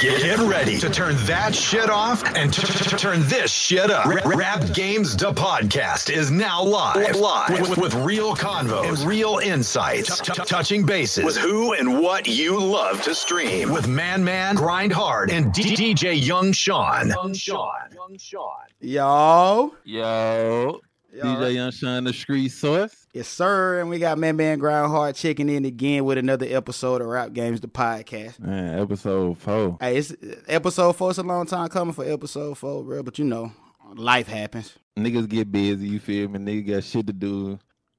Get ready to turn that shit off and t- t- turn this shit up. Ra- Rap Gamez the podcast is now live, live with, with real convos and real insights, t- t- touching bases with who and what you love to stream with Man Man, Grind Hard, and D- DJ Young Shawn. Young Shawn. Young Shawn. Yo. Yo. DJ right. Young Shine, the street source. Yes, sir. And we got Man Man Grind Hard checking in again with another episode of Rap Gamez, the podcast. Man, episode four. Hey, it's episode four. It's a long time coming for episode four, bro. But you know, life happens. Niggas get busy, you feel me? Niggas got shit to do.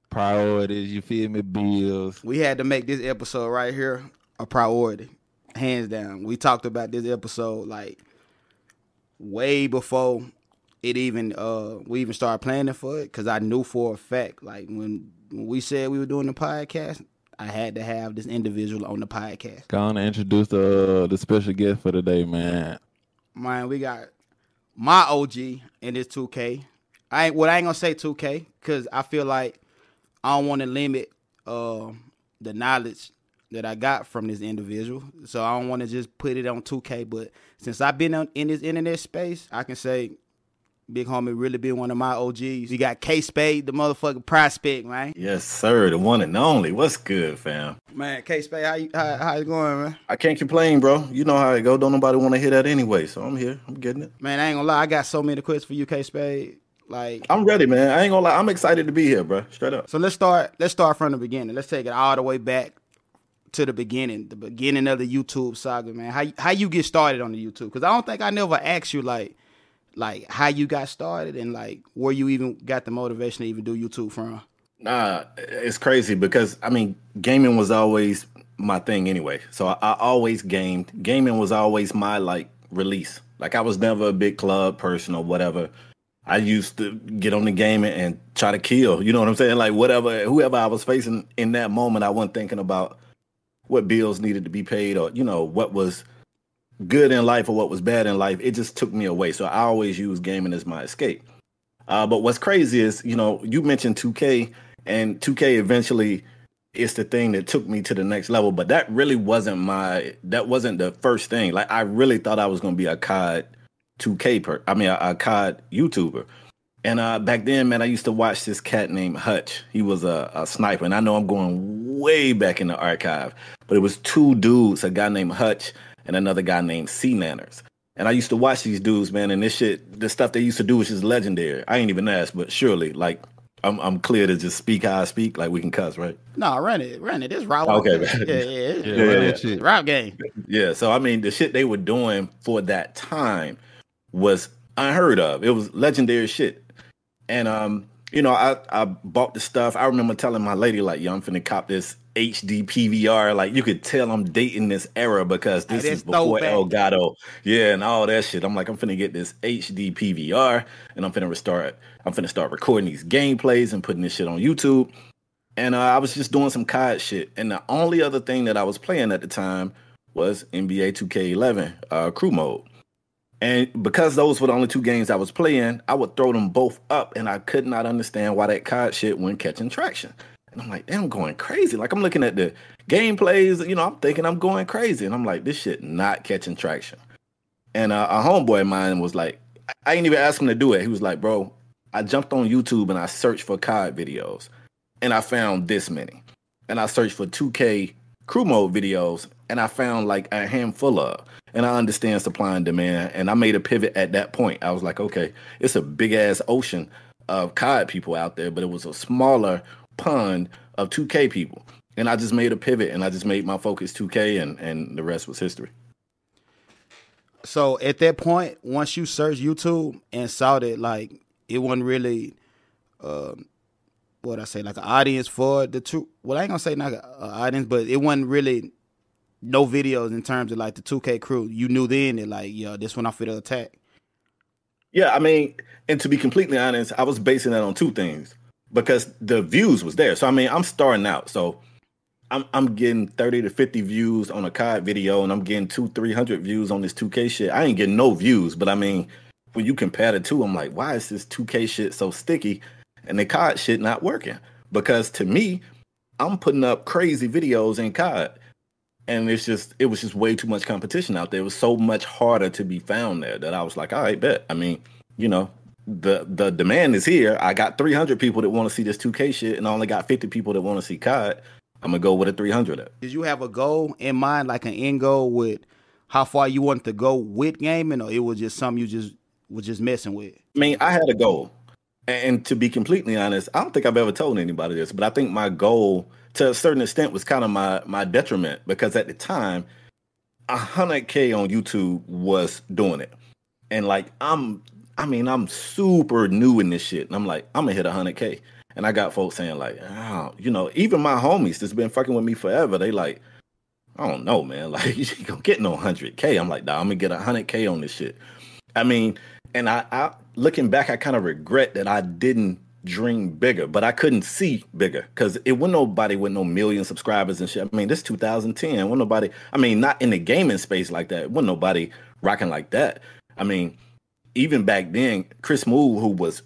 Priorities, you feel me? Bills. We had to make this episode right here a priority, hands down. We talked about this episode like way before it even uh we even started planning for it because I knew for a fact like when, when we said we were doing the podcast, I had to have this individual on the podcast. Gonna introduce the uh, the special guest for today, man. Man, we got my OG in this 2K. I ain't what I ain't gonna say 2K because I feel like I don't want to limit uh, the knowledge that I got from this individual. So I don't want to just put it on 2K. But since I've been on, in this internet space, I can say Big Homie really been one of my OGs. We got K Spade, the motherfucking prospect, man. Yes, sir. The one and only. What's good, fam? Man, K Spade, how you how, how it going, man? I can't complain, bro. You know how it go. Don't nobody want to hear that anyway. So I'm here. I'm getting it. Man, I ain't gonna lie, I got so many questions for you, K Spade. Like I'm ready, man. I ain't gonna lie. I'm excited to be here, bro. Straight up. So let's start. Let's start from the beginning. Let's take it all the way back to the beginning, the beginning of the YouTube saga, man. How how you get started on the YouTube? Because I don't think I never asked you like like how you got started and like where you even got the motivation to even do YouTube from. Nah, it's crazy because I mean, gaming was always my thing anyway. So I, I always gamed. Gaming was always my like release. Like I was never a big club person or whatever. I used to get on the game and try to kill. You know what I'm saying? Like whatever, whoever I was facing in that moment, I wasn't thinking about what bills needed to be paid or you know what was good in life or what was bad in life. It just took me away. So I always use gaming as my escape. Uh, but what's crazy is, you know, you mentioned 2K, and 2K eventually is the thing that took me to the next level. But that really wasn't my, that wasn't the first thing. Like I really thought I was going to be a COD 2K per, I mean, a, a COD YouTuber. And uh, back then, man, I used to watch this cat named Hutch. He was a, a sniper, and I know I'm going way back in the archive, but it was two dudes, a guy named Hutch and another guy named SeaNanners. And I used to watch these dudes, man, and this shit, the stuff they used to do was just legendary. I ain't even asked, but surely, like, I'm I'm clear to just speak how I speak, like we can cuss, right? No, run it, run it. It's rap. Okay, yeah, man. yeah, yeah, Yeah, it's Yeah, yeah. that rap game. Yeah. So I mean, the shit they were doing for that time was unheard of. It was legendary shit. And um, you know, I I bought the stuff. I remember telling my lady like, "Yo, I'm finna cop this HD PVR." Like you could tell I'm dating this era because this that's is before throwback. Elgato, yeah, and all that shit. I'm like, I'm finna get this HD PVR, and I'm finna restart. I'm finna start recording these gameplays and putting this shit on YouTube. And uh, I was just doing some COD shit. And the only other thing that I was playing at the time was NBA 2K11 uh, crew mode. And because those were the only two games I was playing, I would throw them both up, and I could not understand why that COD shit wasn't catching traction. And I'm like, damn, I'm going crazy. Like I'm looking at the gameplays, you know, I'm thinking I'm going crazy, and I'm like, this shit not catching traction. And uh, a homeboy of mine was like, I- ain't even asked him to do it. He was like, bro, I jumped on YouTube and I searched for COD videos, and I found this many. And I searched for 2K crew mode videos, and I found like a handful of. And I understand supply and demand, and I made a pivot at that point. I was like, okay, it's a big ass ocean of COD people out there, but it was a smaller pond of 2K people. And I just made a pivot, and I just made my focus 2K, and and the rest was history. So at that point, once you searched YouTube and saw that like it wasn't really, um, what I say, like an audience for the two. Well, I ain't gonna say like an audience, but it wasn't really no videos in terms of like the 2K crew. You knew then that like, yo, this one I fit the attack. Yeah, I mean, and to be completely honest, I was basing that on two things because the views was there. So I mean, I'm starting out, so I'm I'm getting 30 to 50 views on a COD video, and I'm getting two, 300 views on this 2K shit. I ain't getting no views, but I mean, when you compare the two, I'm like, why is this 2K shit so sticky, and the COD shit not working? Because to me, I'm putting up crazy videos in COD, and it's just it was just way too much competition out there. It was so much harder to be found there that I was like, all right, bet. I mean, you know, the the demand is here. I got 300 people that want to see this 2K shit, and I only got 50 people that want to see COD. I'm gonna go with a 300. Did you have a goal in mind, like an end goal with how far you wanted to go with gaming, or it was just something you just was just messing with? I mean, I had a goal, and to be completely honest, I don't think I've ever told anybody this, but I think my goal, to a certain extent, was kind of my my detriment because at the time, 100k on YouTube was doing it, and like I'm, I mean, I'm super new in this shit, and I'm like, I'm gonna hit 100k. And I got folks saying like, oh, you know, even my homies that's been fucking with me forever, they like, I don't know, man. Like you gonna get no hundred K. I'm like, nah, I'm gonna get hundred K on this shit. I mean, and I, I looking back, I kind of regret that I didn't dream bigger, but I couldn't see bigger because it wasn't nobody with no million subscribers and shit. I mean, this 2010, wasn't nobody. I mean, not in the gaming space like that. wasn't nobody rocking like that. I mean, even back then, Chris Smoove, who was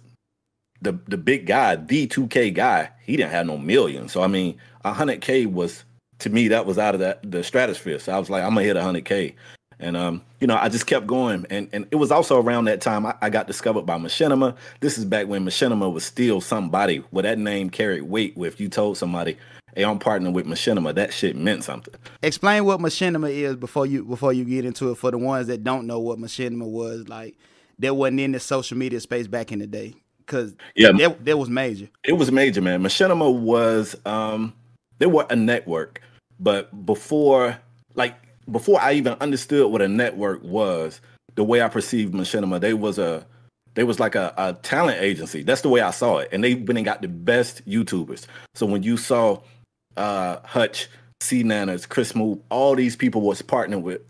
the the big guy, the 2K guy, he didn't have no million. So I mean, 100K was to me that was out of that the stratosphere. So I was like, I'm gonna hit 100K, and um, you know, I just kept going, and and it was also around that time I, I got discovered by Machinima. This is back when Machinima was still somebody where that name carried weight. With you told somebody, hey, I'm partnering with Machinima, that shit meant something. Explain what Machinima is before you before you get into it for the ones that don't know what Machinima was like. That wasn't in the social media space back in the day because yeah, that, that was major. It was major, man. Machinima was um they were a network, but before like before I even understood what a network was, the way I perceived Machinima, they was a they was like a, a talent agency. That's the way I saw it. And they went and got the best YouTubers. So when you saw uh Hutch, SeaNanners, Chris Smoove, all these people was partnering with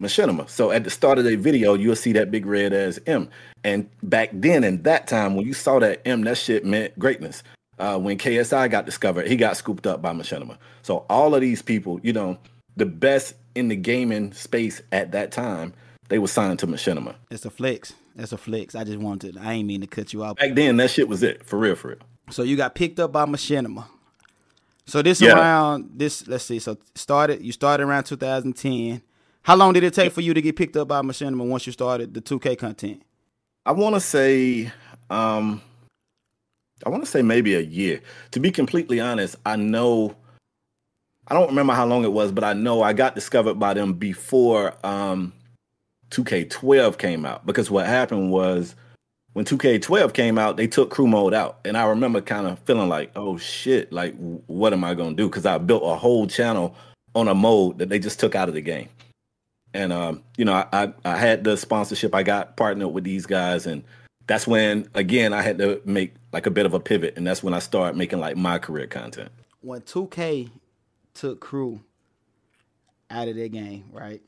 Machinima. So at the start of the video, you'll see that big red as M. And back then, in that time, when you saw that M, that shit meant greatness. Uh, when KSI got discovered, he got scooped up by Machinima. So all of these people, you know, the best in the gaming space at that time, they were signed to Machinima. It's a flex. That's a flex. I just wanted. I ain't mean to cut you off. Back then, that shit was it for real, for real. So you got picked up by Machinima. So this yeah. around this, let's see. So started. You started around 2010. How long did it take for you to get picked up by Machinima once you started the 2K content? I want to say, um, I want to say maybe a year. To be completely honest, I know, I don't remember how long it was, but I know I got discovered by them before um, 2K12 came out. Because what happened was when 2K12 came out, they took crew mode out, and I remember kind of feeling like, oh shit, like what am I gonna do? Because I built a whole channel on a mode that they just took out of the game and um, you know, I, I had the sponsorship. I got partnered with these guys, and that's when again I had to make like a bit of a pivot, and that's when I started making like my career content. When 2K took crew out of their game, right?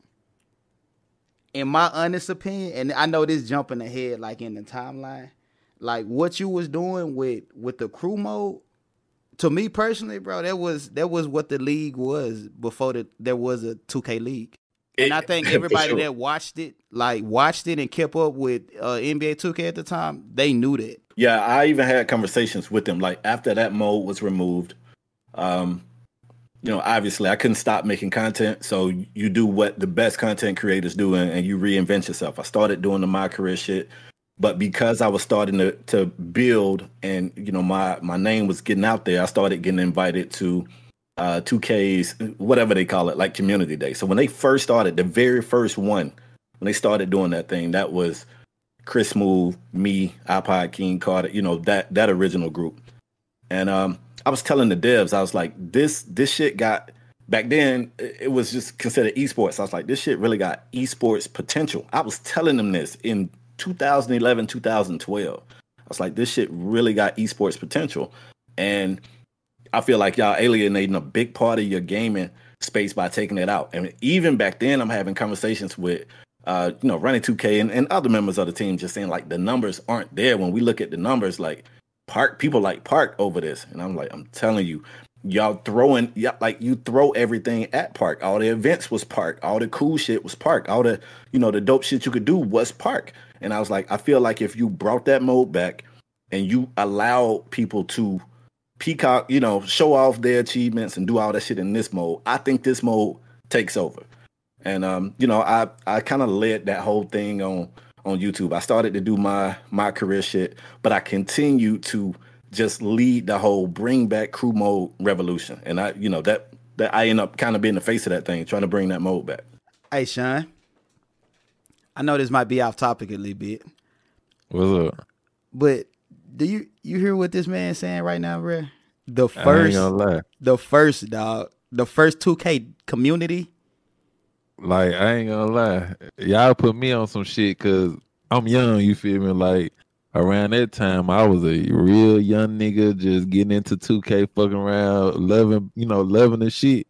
In my honest opinion, and I know this jumping ahead like in the timeline, like what you was doing with with the crew mode, to me personally, bro, that was that was what the league was before the, there was a 2K league and I think everybody sure. that watched it, like watched it and kept up with uh, NBA 2K at the time, they knew that. Yeah, I even had conversations with them. Like after that mode was removed, um, you know, obviously I couldn't stop making content. So you do what the best content creators do, and, and you reinvent yourself. I started doing the my career shit, but because I was starting to to build, and you know, my my name was getting out there, I started getting invited to uh, 2K's, whatever they call it, like Community Day. So when they first started, the very first one, when they started doing that thing, that was Chris Smoove, me, iPod King Carter, you know, that that original group. And um, I was telling the devs, I was like, this this shit got back then it was just considered esports. I was like, this shit really got esports potential. I was telling them this in 2011, 2012. I was like, this shit really got esports potential. And I feel like y'all alienating a big part of your gaming space by taking it out. And even back then, I'm having conversations with, uh, you know, Ronnie 2K and, and other members of the team, just saying like the numbers aren't there. When we look at the numbers, like Park, people like Park over this, and I'm like, I'm telling you, y'all throwing, yeah, like you throw everything at Park. All the events was Park. All the cool shit was Park. All the, you know, the dope shit you could do was Park. And I was like, I feel like if you brought that mode back and you allow people to Peacock, you know, show off their achievements and do all that shit in this mode. I think this mode takes over. And um, you know, I I kind of led that whole thing on on YouTube. I started to do my my career shit, but I continued to just lead the whole bring back crew mode revolution. And I, you know, that that I end up kind of being the face of that thing, trying to bring that mode back. Hey, Shawn. I know this might be off topic a little bit, What's up? but do you you hear what this man saying right now, bro? The first, the first dog, the first 2K community. Like I ain't gonna lie. Y'all put me on some shit because I'm young. You feel me? Like around that time, I was a real young nigga, just getting into 2K, fucking around, loving, you know, loving the shit.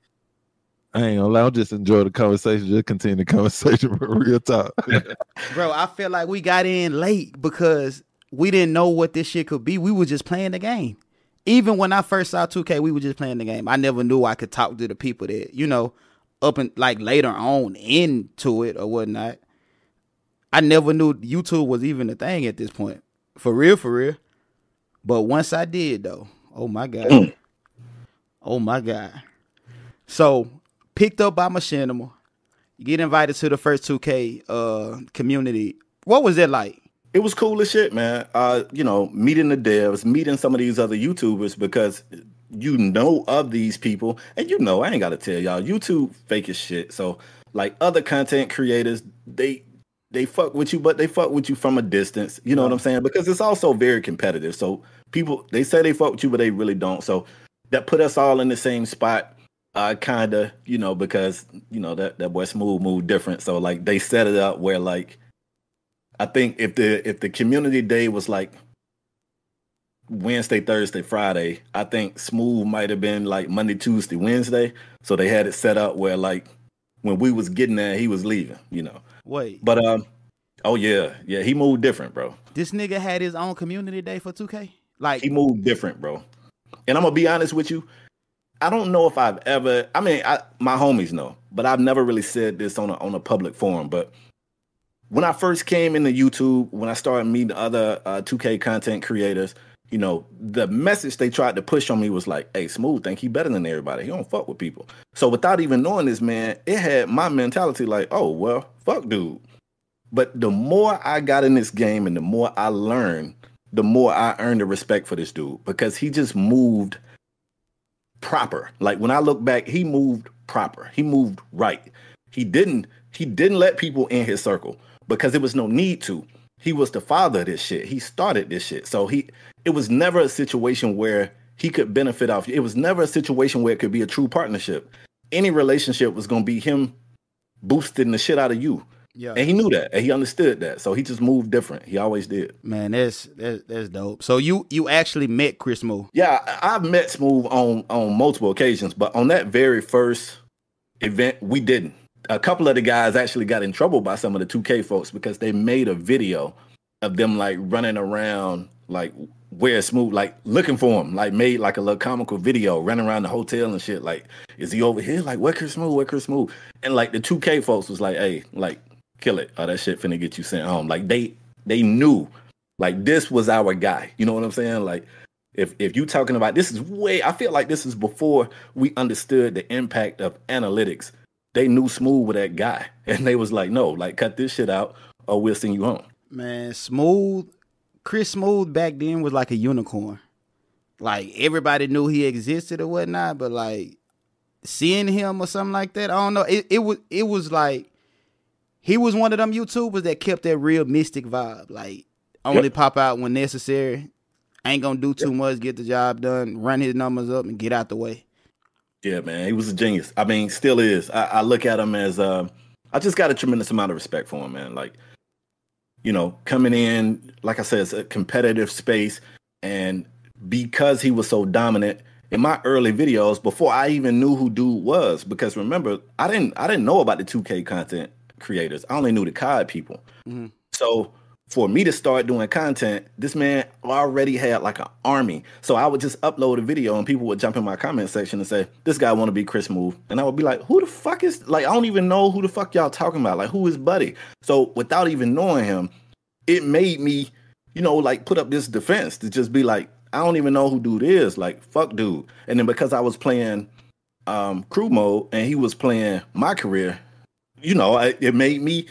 I ain't gonna lie. I'm just enjoy the conversation. Just continue the conversation, for real talk. Bro, I feel like we got in late because we didn't know what this shit could be. We were just playing the game. Even when I first saw 2K, we were just playing the game. I never knew I could talk to the people that, you know, up and like later on into it or whatnot. I never knew YouTube was even a thing at this point. For real, for real. But once I did though, oh my God. oh my God. So picked up by Machinima. Get invited to the first 2K uh community. What was it like? It was cool as shit, man. Uh, you know, meeting the devs, meeting some of these other YouTubers because you know of these people, and you know, I ain't gotta tell y'all, YouTube fake as shit. So like other content creators, they they fuck with you, but they fuck with you from a distance. You know what I'm saying? Because it's also very competitive. So people they say they fuck with you, but they really don't. So that put us all in the same spot. Uh kinda, you know, because you know that that boy Smoove moved different. So like they set it up where like I think if the if the community day was like Wednesday, Thursday, Friday, I think Smoove might have been like Monday, Tuesday, Wednesday. So they had it set up where like when we was getting there, he was leaving, you know. Wait, But um, oh yeah, yeah, he moved different, bro. this nigga had his own community day for 2K? Like He moved different, bro. And I'm gonna be honest with you. I don't know if I've ever. I mean, I, my homies know, but I've never really said this on a on a public forum. But when I first came into YouTube, when I started meeting other uh, 2K content creators, you know, the message they tried to push on me was like, "Hey, Smoove think he better than everybody. He don't fuck with people." So without even knowing this man, it had my mentality like, "Oh well, fuck, dude." But the more I got in this game and the more I learned, the more I earned the respect for this dude because he just moved proper. Like when I look back, he moved proper. He moved right. He didn't he didn't let people in his circle because there was no need to. He was the father of this shit. He started this shit. So he it was never a situation where he could benefit off. It was never a situation where it could be a true partnership. Any relationship was going to be him boosting the shit out of you. yeah. And he knew that. And he understood that. So he just moved different. He always did. Man, that's that's that's dope. So you you actually met Chris Mo. Yeah, I've met Smoove on on multiple occasions, but on that very first event, we didn't. A couple of the guys actually got in trouble by some of the 2K folks because they made a video of them like running around like where Smoove, like looking for him, like made like a little comical video, running around the hotel and shit. Like, is he over here? Like, where Chris Smoove? Where Chris Smoove? And like the 2K folks was like, hey, like, kill it. Oh, that shit finna get you sent home. Like they they knew like this was our guy. You know what I'm saying? Like if if you talking about this is way I feel like this is before we understood the impact of analytics. They knew Smoove with that guy. And they was like, no, like cut this shit out or we'll send you home. Man, Smoove, Chris Smoove back then was like a unicorn. Like everybody knew he existed or whatnot, but like seeing him or something like that, I don't know. It it was it was like he was one of them YouTubers that kept that real mystic vibe. Like only Yep. pop out when necessary. Ain't gonna do too much, get the job done, run his numbers up, and get out the way. Yeah, man, he was a genius. I mean, still is. I, I look at him as uh, I just got a tremendous amount of respect for him, man. Like, you know, coming in, like I said, it's a competitive space, and because he was so dominant in my early videos, before I even knew who dude was, because remember, I didn't, I didn't know about the 2K content creators. I only knew the COD people. Mhm. So for me to start doing content, this man already had like an army. So I would just upload a video and people would jump in my comment section and say, This guy wanna be Chris Smoove. And I would be like, Who the fuck is like I don't even know who the fuck y'all talking about. Like who is Buddy? So without even knowing him, it made me, you know, like put up this defense to just be like, I don't even know who dude is. Like, fuck dude. And then because I was playing um, crew mode and he was playing my career, you know, I, it made me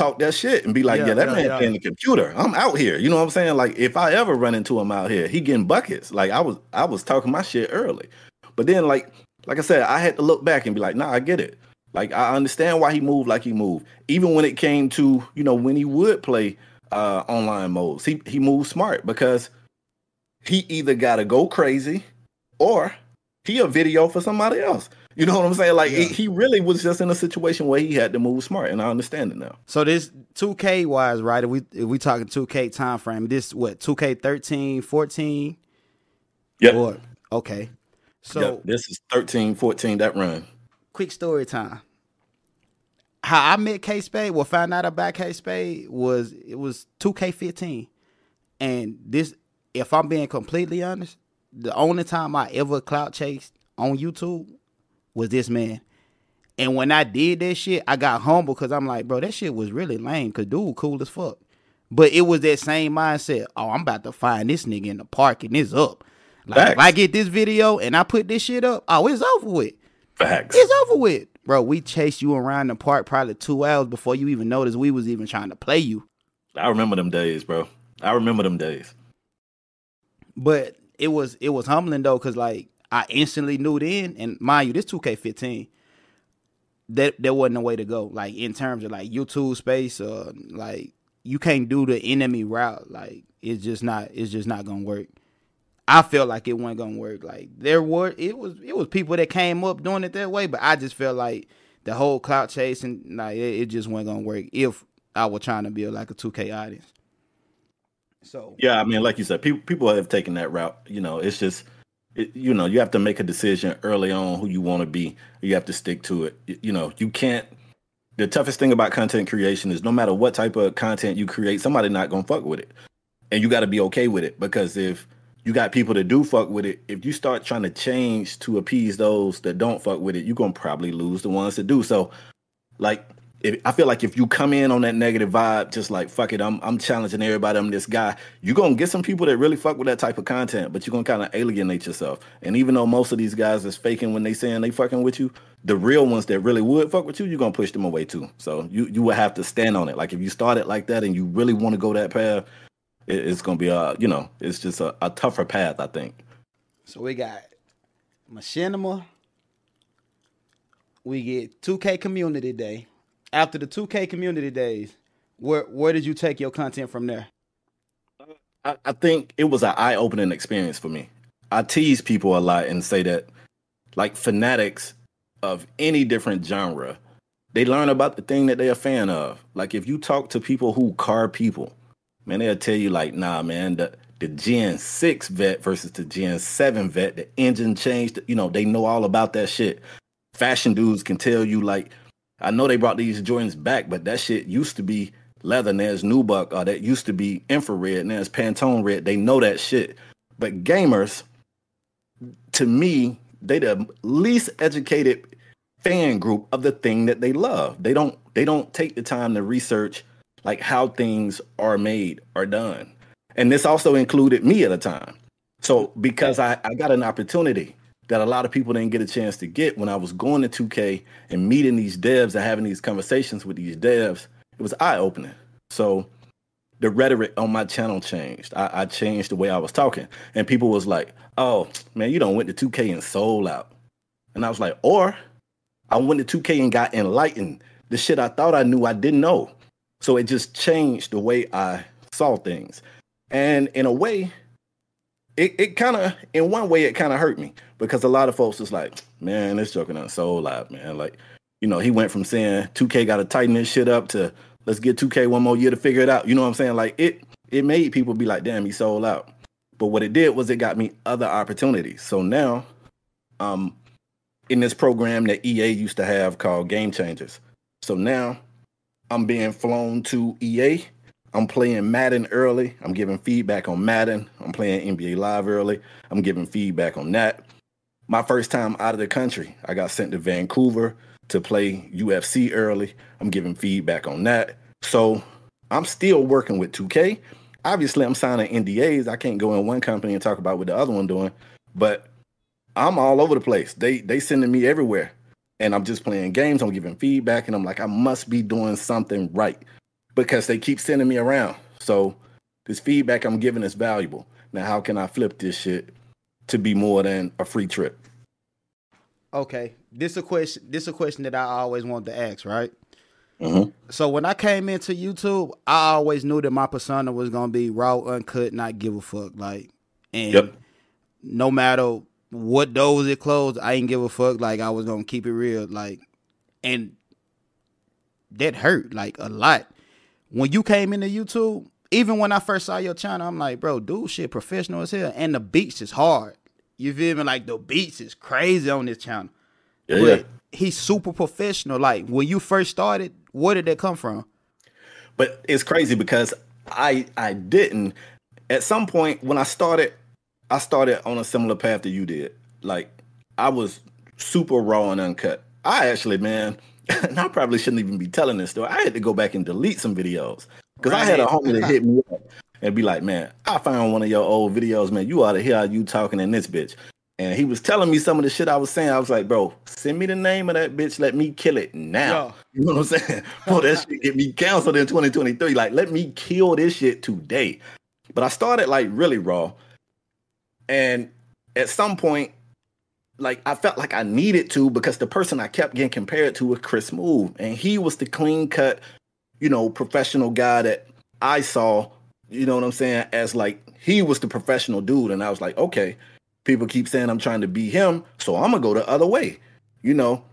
talk that shit and be like, yeah, yeah that yeah, man yeah. playing the computer. I'm out here. You know what I'm saying? Like if I ever run into him out here, he getting buckets. Like I was I was talking my shit early. But then like like I said, I had to look back and be like, nah, I get it. Like I understand why he moved like he moved. Even when it came to, you know, when he would play uh online modes, he he moved smart because he either gotta go crazy or he a video for somebody else. You know what I'm saying? Like yeah. he really was just in a situation where he had to move smart, and I understand it now. So this 2K wise, right? If we if we talking 2K time frame, this what 2K 13, 14? Yeah. Okay. So yep. this is 13, 14, that run. Quick story time. How I met K Spade, well, found out about K Spade was it was 2K15. And this, if I'm being completely honest, the only time I ever clout chased on YouTube was this man. And when I did that shit, I got humble because I'm like, bro, that shit was really lame. Cause dude, cool as fuck. But it was that same mindset. Oh, I'm about to find this nigga in the park and it's up. Like if I get this video and I put this shit up, oh, it's over with. Facts. It's over with. Bro, we chased you around the park probably two hours before you even noticed we was even trying to play you. I remember them days, bro. I remember them days. But it was it was humbling though, cause like I instantly knew then, and mind you, this 2K15, that there wasn't a way to go. Like in terms of like YouTube space, uh, like you can't do the enemy route. Like it's just not it's just not gonna work. I felt like it wasn't gonna work. Like there were it was it was people that came up doing it that way, but I just felt like the whole clout chasing, like it, it just wasn't gonna work if I was trying to build like a 2K audience. So yeah, I mean, like you said, people people have taken that route. You know, it's just you know you have to make a decision early on who you want to be. You have to stick to it. You know, you can't. The toughest thing about content creation is no matter what type of content you create, somebody not gonna fuck with it, and you got to be okay with it because if you got people that do fuck with it, if you start trying to change to appease those that don't fuck with it, you're gonna probably lose the ones that do. So, like if, I feel like if you come in on that negative vibe, just like fuck it, I'm I'm challenging everybody. I'm this guy. You're gonna get some people that really fuck with that type of content, but you're gonna kind of alienate yourself. And even though most of these guys is faking when they saying they fucking with you, the real ones that really would fuck with you, you're gonna push them away too. So you you will have to stand on it. Like if you start it like that and you really want to go that path, it, it's gonna be a you know it's just a, a tougher path, I think. So we got Machinima. We get 2K Community Day after the 2K community days, where where did you take your content from there? I, I think it was an eye opening experience for me. I tease people a lot and say that like fanatics of any different genre, they learn about the thing that they're a fan of. Like if you talk to people who car people, man, they'll tell you like, nah, man, the the Gen 6 Vette versus the Gen 7 Vette, the engine changed, you know, they know all about that shit. Fashion dudes can tell you like I know they brought these Jordans back, but that shit used to be leather. And there's nubuck, or that used to be infrared, and it's Pantone red. They know that shit. But gamers, to me, they the least educated fan group of the thing that they love. They don't they don't take the time to research like how things are made or done. And this also included me at a time. So because I, I got an opportunity that a lot of people didn't get a chance to get when I was going to 2K and meeting these devs and having these conversations with these devs. It was eye opening. So the rhetoric on my channel changed. I, I, changed the way I was talking, and people was like, "Oh man, you don't went to 2K and sold out," and I was like, "Or I went to 2K and got enlightened. The shit I thought I knew, I didn't know." So it just changed the way I saw things, and in a way, it, it kind of in one way it kind of hurt me because a lot of folks was like, man, this joker done sold out, man. Like, you know, he went from saying 2K got to tighten this shit up to let's get 2K one more year to figure it out. You know what I'm saying? Like it it made people be like, damn, he sold out. But what it did was it got me other opportunities. So now, um, in this program that EA used to have called Game Changers. So now I'm being flown to EA I'm playing Madden early. I'm giving feedback on Madden. I'm playing NBA Live early. I'm giving feedback on that. My first time out of the country, I got sent to Vancouver to play UFC early. I'm giving feedback on that. So I'm still working with 2K. Obviously, I'm signing NDAs. I can't go in one company and talk about what the other one doing. But I'm all over the place. They they sending me everywhere, and I'm just playing games. I'm giving feedback, and I'm like, I must be doing something right because they keep sending me around. So this feedback I'm giving is valuable. Now, how can I flip this shit to be more than a free trip? Okay, this a question. This a question that I always wanted to ask. Right. Mhm. So when I came into YouTube, I always knew that my persona was gonna be raw, uncut, not give a fuck. Like, and Yep. no matter what doors it closed, I ain't give a fuck. Like I was gonna keep it real. Like, and that hurt like a lot. When you came into YouTube, even when I first saw your channel, I'm like, bro, dude, shit professional as hell, and the beats is hard. You feel me? Like the beats is crazy on this channel. Yeah, but yeah. he's super professional. Like when you first started, where did that come from? But it's crazy because I I didn't at some point when I started, I started on a similar path that you did. Like I was super raw and uncut. I actually, man, and I probably shouldn't even be telling this story. I had to go back and delete some videos because I had a homie that hit me up and be like, "Man, I found one of your old videos, man. You ought to hear how you talking in this bitch." And he was telling me some of the shit I was saying. I was like, "Bro, send me the name of that bitch. Let me kill it now." Yeah. You know what I'm saying? Bro, that shit get me canceled in 2023. Like, let me kill this shit today. But I started like really raw. And at some point, like I felt like I needed to because the person I kept getting compared to was Chris Smoove. And he was the clean cut, you know, professional guy that I saw, you know what I'm saying, as like he was the professional dude. And I was like, okay, people keep saying I'm trying to be him, so I'm gonna go the other way, you know.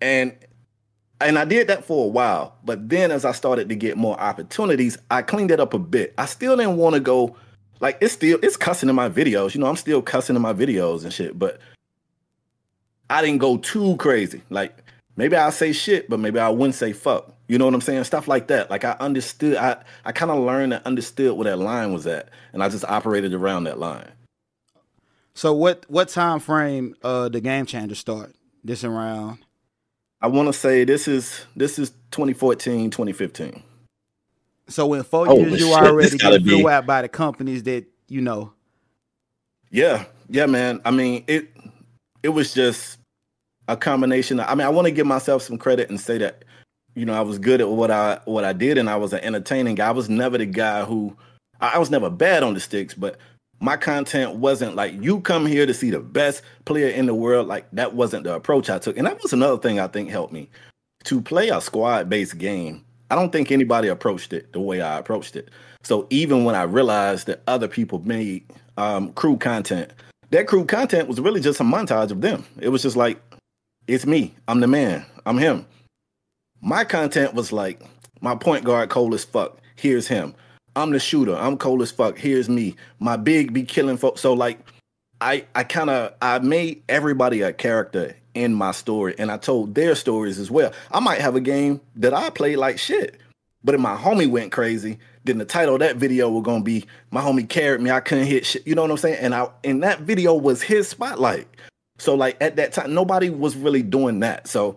And and I did that for a while, but then as I started to get more opportunities, I cleaned it up a bit. I still didn't want to go like it's still it's cussing in my videos, you know, I'm still cussing in my videos and shit, but I didn't go too crazy. Like maybe I'll say shit, but maybe I wouldn't say fuck. You know what I'm saying? Stuff like that. Like I understood I I kind of learned and understood where that line was at, and I just operated around that line. So what what time frame uh the game changer start? This around I want to say this is this is 2014, 2015. so in four Holy years you shit, already this gotta get flew out by the companies that you know. Yeah, yeah, man. I mean, it it was just a combination. Of, I mean, I want to give myself some credit and say that you know I was good at what I what I did, and I was an entertaining guy. I was never the guy who I, was never bad on the sticks, but my content wasn't like you come here to see the best player in the world. Like that wasn't the approach I took, and that was another thing I think helped me to play a squad based game. I don't think anybody approached it the way I approached it. So even when I realized that other people made um, crew content, that crew content was really just a montage of them. It was just like, it's me. I'm the man. I'm him. My content was like, my point guard cold as fuck. Here's him. I'm the shooter. I'm cold as fuck. Here's me. My big be killing folks. So like, I I kind of I made everybody a character in my story, and I told their stories as well. I might have a game that I played like shit, but if my homie went crazy, then the title of that video was gonna be "My homie carried me. I couldn't hit shit." You know what I'm saying? And I and that video was his spotlight. So like at that time, nobody was really doing that. So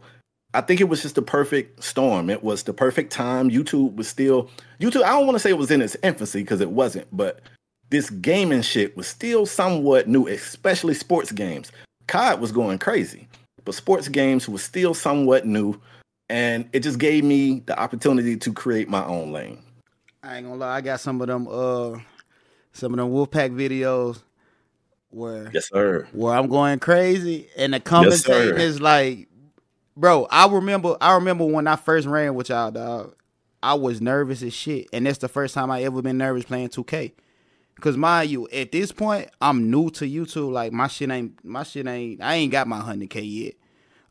I think it was just the perfect storm. It was the perfect time. YouTube was still YouTube. I don't want to say it was in its infancy because it wasn't, but this gaming shit was still somewhat new, especially sports games. COD was going crazy, but sports games was still somewhat new, and it just gave me the opportunity to create my own lane. I ain't gonna lie, I got some of them uh some of them Wolfpack videos where Yes, sir. where I'm going crazy and the commentating sir. is like bro, I remember I remember when I first ran with y'all dog. I was nervous as shit. And that's the first time I ever been nervous playing 2K. Cause mind you, at this point, I'm new to YouTube. Like my shit ain't my shit ain't I ain't got my hundred K yet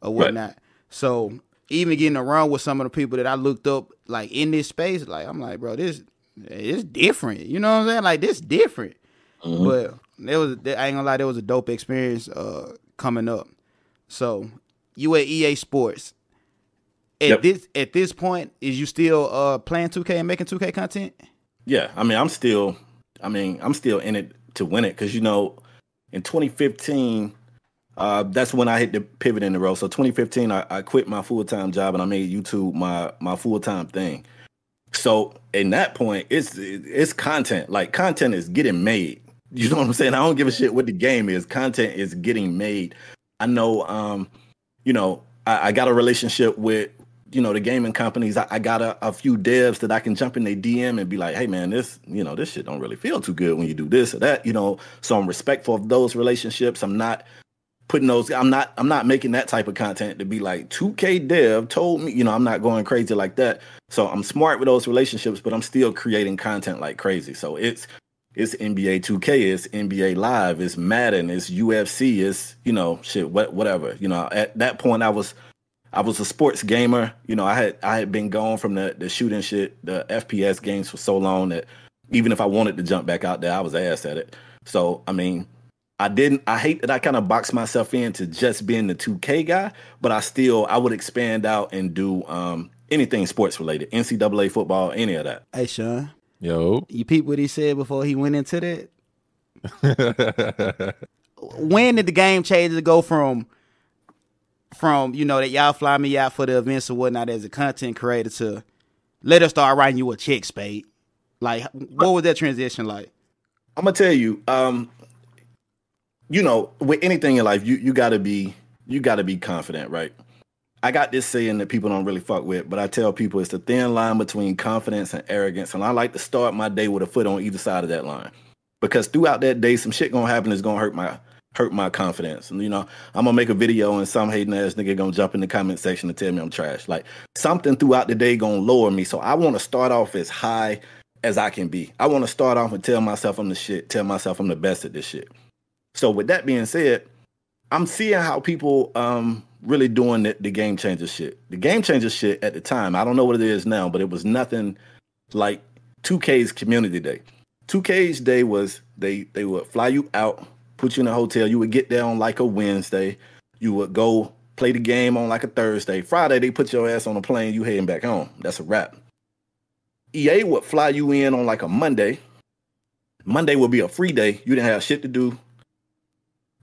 or Right. whatnot. So even getting around with some of the people that I looked up like in this space, like I'm like, bro, this it's different. You know what I'm saying? Like this different. Mm-hmm. But there was I ain't gonna lie, there was a dope experience uh coming up. So you at EA Sports. At Yep. this at this point, is you still uh playing 2K and making 2K content? Yeah, I mean, I'm still, I mean, I'm still in it to win it because you know, in 2015, uh, that's when I hit the pivot in the road. So 2015, I, I quit my full time job and I made YouTube my my full time thing. So in that point, it's it's content. Like content is getting made. You know what I'm saying? I don't give a shit what the game is. Content is getting made. I know, um, you know, I, I got a relationship with, you know, the gaming companies. I, I got a, a, few devs that I can jump in their DM and be like, hey man, this, you know, this shit don't really feel too good when you do this or that, you know. So I'm respectful of those relationships. I'm not putting those I'm not I'm not making that type of content to be like 2K dev told me, you know, I'm not going crazy like that. So I'm smart with those relationships, but I'm still creating content like crazy. So it's it's NBA 2K, it's NBA Live, it's Madden, it's UFC, it's you know shit, what whatever. You know, at that point I was I was a sports gamer. You know, I had I had been gone from the the shooting shit, the FPS games for so long that even if I wanted to jump back out there, I was ass at it. So I mean, I didn't. I hate that I kind of boxed myself into just being the 2K guy, but I still I would expand out and do um, anything sports related, NCAA football, any of that. Hey, Shawn. Yo. You peep what he said before he went into that? when did the game change to go from from, you know, that y'all fly me out for the events or whatnot as a content creator to let us start writing you a check spade? Like what was that transition like? I'm gonna tell you, um, you know, with anything in life, you you gotta be you gotta be confident, right? I got this saying that people don't really fuck with, but I tell people it's the thin line between confidence and arrogance. And I like to start my day with a foot on either side of that line. Because throughout that day, some shit gonna happen that's gonna hurt my hurt my confidence. And you know, I'm gonna make a video and some hating ass nigga gonna jump in the comment section and tell me I'm trash. Like something throughout the day gonna lower me. So I wanna start off as high as I can be. I wanna start off and tell myself I'm the shit, tell myself I'm the best at this shit. So with that being said, I'm seeing how people um really doing the, the game changer shit. The game changer shit at the time, I don't know what it is now, but it was nothing like 2K's community day. 2K's day was they they would fly you out, put you in a hotel. You would get there on like a Wednesday. You would go play the game on like a Thursday. Friday they put your ass on a plane. You heading back home. That's a wrap. EA would fly you in on like a Monday. Monday would be a free day. You didn't have shit to do.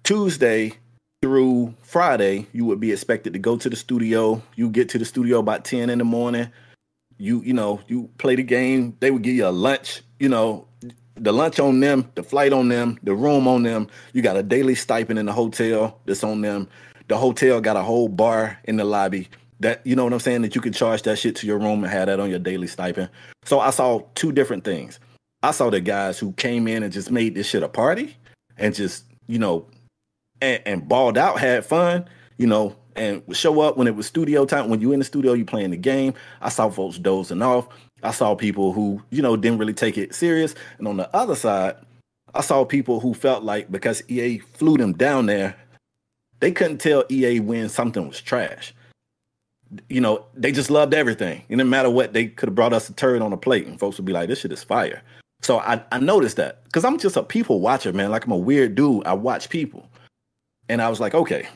Tuesday through Friday, you would be expected to go to the studio. You get to the studio about 10 in the morning. You, you know, you play the game. They would give you a lunch, you know, the lunch on them, the flight on them, the room on them. You got a daily stipend in the hotel that's on them. The hotel got a whole bar in the lobby. That you know what I'm saying? That you can charge that shit to your room and have that on your daily stipend. So I saw two different things. I saw the guys who came in and just made this shit a party and just, you know, and, and balled out, had fun, you know, and would show up when it was studio time. When you in the studio, you playing the game. I saw folks dozing off. I saw people who, you know, didn't really take it serious. And on the other side, I saw people who felt like because EA flew them down there, they couldn't tell EA when something was trash. You know, they just loved everything. It didn't matter what, they could have brought us a turd on a plate and folks would be like, this shit is fire. So I, I noticed that because I'm just a people watcher, man. Like I'm a weird dude. I watch people. And I was like, okay.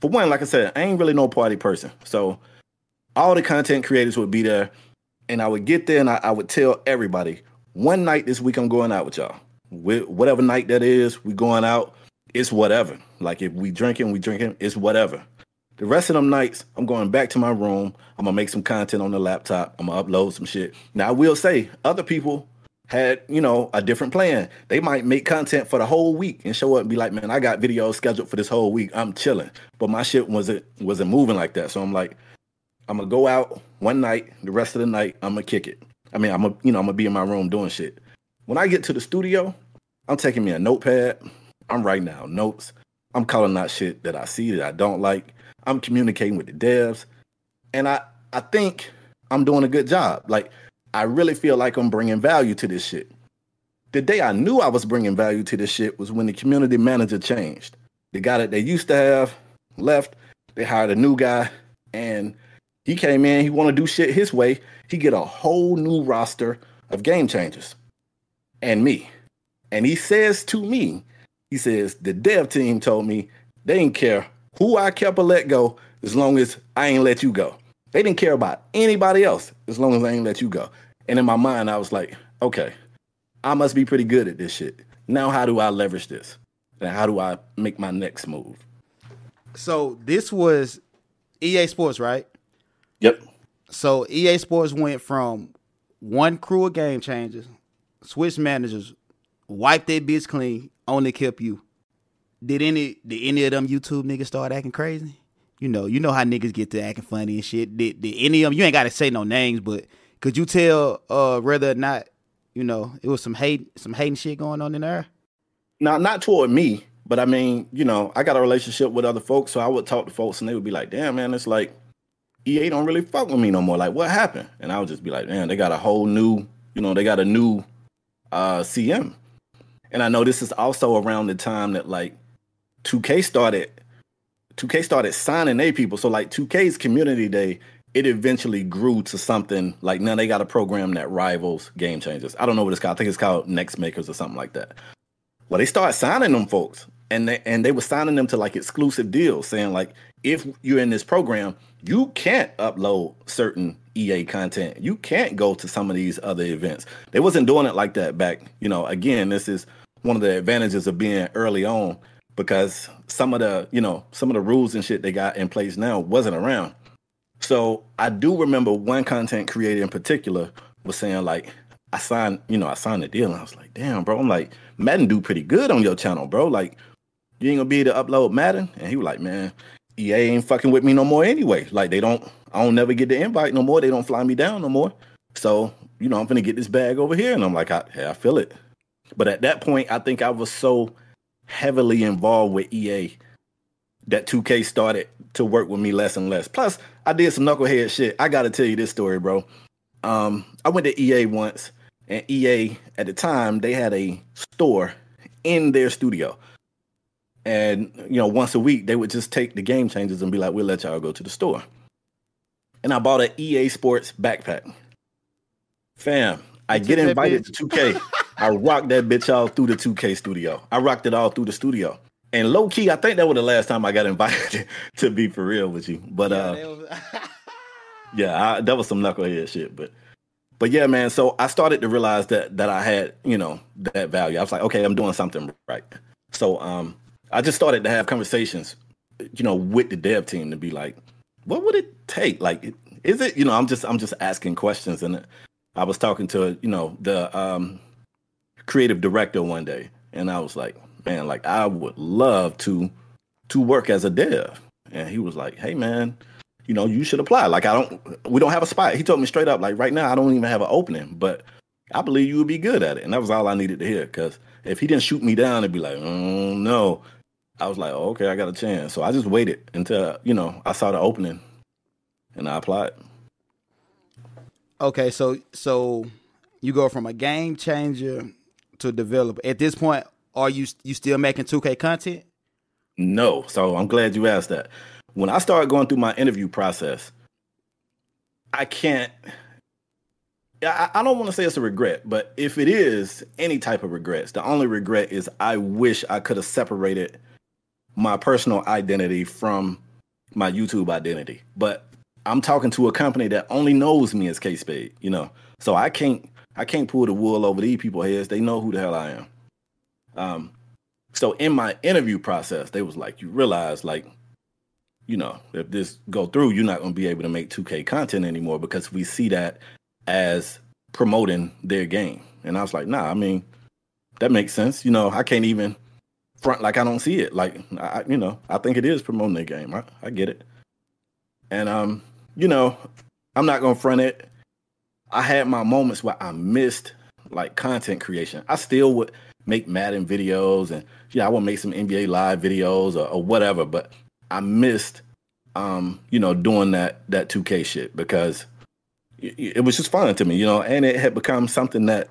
For one, like I said, I ain't really no party person. So all the content creators would be there. And I would get there and I, I would tell everybody, one night this week I'm going out with y'all. With whatever night that is, we going out. It's whatever. Like if we drinking, we drinking, it's whatever. The rest of them nights, I'm going back to my room. I'm gonna make some content on the laptop. I'm gonna upload some shit. Now I will say, other people had you know a different plan. They might make content for the whole week and show up and be like man i got videos scheduled for this whole week. I'm chilling. But my shit wasn't wasn't moving like that. So i'm like i'm gonna go out one night the rest of the night i'm gonna kick it. I mean i'm gonna you know i'm gonna be in my room doing shit. When i get to the studio i'm taking me a notepad. I'm writing out notes. I'm calling out shit that i see that i don't like. I'm communicating with the devs. And i i think i'm doing a good job. Like I really feel like I'm bringing value to this shit. The day I knew I was bringing value to this shit was when the community manager changed. The guy that they used to have left. They hired a new guy, and he came in. He want to do shit his way. He get a whole new roster of game changers, and me. And he says to me, he says the dev team told me they didn't care who I kept or let go as long as I ain't let you go. They didn't care about anybody else as long as I ain't let you go. And in my mind, I was like, okay, I must be pretty good at this shit. Now, how do I leverage this? And how do I make my next move? So this was EA Sports, right? Yep. So EA Sports went from one crew of game changers, switch managers, wipe that bitch clean, only kept you. Did any did any of them YouTube niggas start acting crazy? You know, you know how niggas get to acting funny and shit. Did, did any of them? You ain't got to say no names, but could you tell uh, whether or not you know it was some hate, some hating shit going on in there? Not not toward me, but I mean, you know, I got a relationship with other folks, so I would talk to folks, and they would be like, "Damn, man, it's like EA don't really fuck with me no more. Like, what happened?" And I would just be like, "Man, they got a whole new, you know, they got a new uh, CM." And I know this is also around the time that like 2K started 2K started signing their people. So like 2K's community day, it eventually grew to something like now they got a program that rivals Game Changers. I don't know what it's called. I think it's called Next Makers or something like that. Well, they started signing them folks, and they and they were signing them to like exclusive deals, saying like if you're in this program, you can't upload certain EA content. You can't go to some of these other events. They wasn't doing it like that back. You know, again, this is one of the advantages of being early on because some of the you know some of the rules and shit they got in place now wasn't around. So I do remember one content creator in particular was saying like I signed you know I signed the deal and I was like damn bro. I'm like Madden do pretty good on your channel bro. Like you ain't gonna be able to upload Madden? And he was like man EA ain't fucking with me no more anyway. Like they don't I don't never get the invite no more. They don't fly me down no more. So you know I'm gonna get this bag over here. And I'm like I, hey, I feel it. But at that point I think I was so heavily involved with EA that 2K started to work with me less and less. Plus, I did some knucklehead shit. I got to tell you this story, bro. Um, I went to EA once, and EA at the time they had a store in their studio, and you know once a week they would just take the Game Changers and be like, "We'll let y'all go to the store." And I bought an EA Sports backpack. Fam, I get invited to 2K. I rocked that bitch all through the 2K studio. I rocked it all through the studio. And low key, I think that was the last time I got invited to be for real with you. But yeah, uh, yeah, I, that was some knucklehead shit. But but yeah, man. So I started to realize that that I had you know that value. I was like, okay, I'm doing something right. So um, I just started to have conversations, you know, with the dev team to be like, what would it take? Like, is it you know? I'm just I'm just asking questions, and I was talking to you know the um creative director one day, and I was like, man, like I would love to to work as a dev. And he was like, hey man, you know, you should apply. Like I don't we don't have a spot. He told me straight up, like right now I don't even have an opening, but I believe you would be good at it. And that was all I needed to hear. Cause if he didn't shoot me down, it'd be like, oh no. I was like, oh, okay, I got a chance. So I just waited until, you know, I saw the opening and I applied. Okay, so so you go from a game changer to developer. At this point, are you you still making 2K content? No. So I'm glad you asked that. When I started going through my interview process, I can't I, I don't want to say it's a regret, but if it is any type of regrets, the only regret is I wish I could have separated my personal identity from my YouTube identity. But I'm talking to a company that only knows me as K Spade, you know. So I can't I can't pull the wool over these people's heads. They know who the hell I am. Um, so in my interview process, they was like, you realize like, you know, if this go through, you're not going to be able to make 2K content anymore because we see that as promoting their game. And I was like, nah, I mean, that makes sense. You know, I can't even front like I don't see it. Like, I, you know, I think it is promoting their game. I, I get it. And um, you know, I'm not gonna front it. I had my moments where I missed like content creation. I still would make Madden videos and yeah, I would make some NBA live videos or, or whatever, but I missed um, you know, doing that that 2K shit because it, it was just fun to me, you know, and it had become something that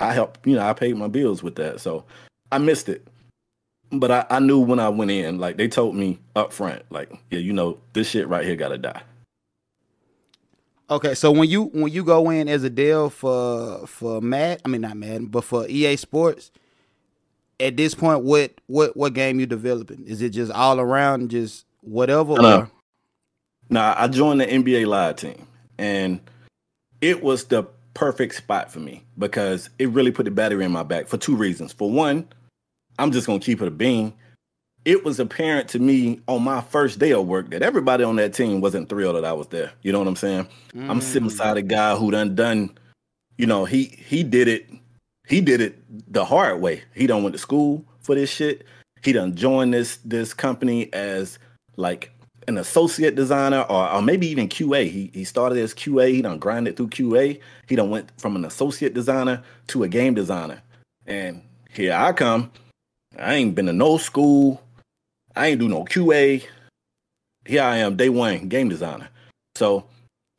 I helped, you know, I paid my bills with that. So I missed it. But I, I knew when I went in, like they told me up front, like, yeah, you know, this shit right here gotta die. Okay, so when you when you go in as a deal for for Mad, I mean not Madden, but for EA Sports, at this point, what what what game you developing? Is it just all around, just whatever? No, nah, I joined the NBA Live team, and it was the perfect spot for me because it really put the battery in my back for two reasons. For one, I'm just gonna keep it a bean it was apparent to me on my first day of work that everybody on that team wasn't thrilled that I was there. You know what I'm saying? Mm. I'm sitting beside a guy who done done, you know, he he did it. He did it the hard way. He done went to school for this shit. He done joined this this company as like an associate designer or, or maybe even QA. He he started as QA. He done grinded through QA. He done went from an associate designer to a game designer. And here I come. I ain't been to no school. I ain't do no QA. Here I am, day one, game designer. So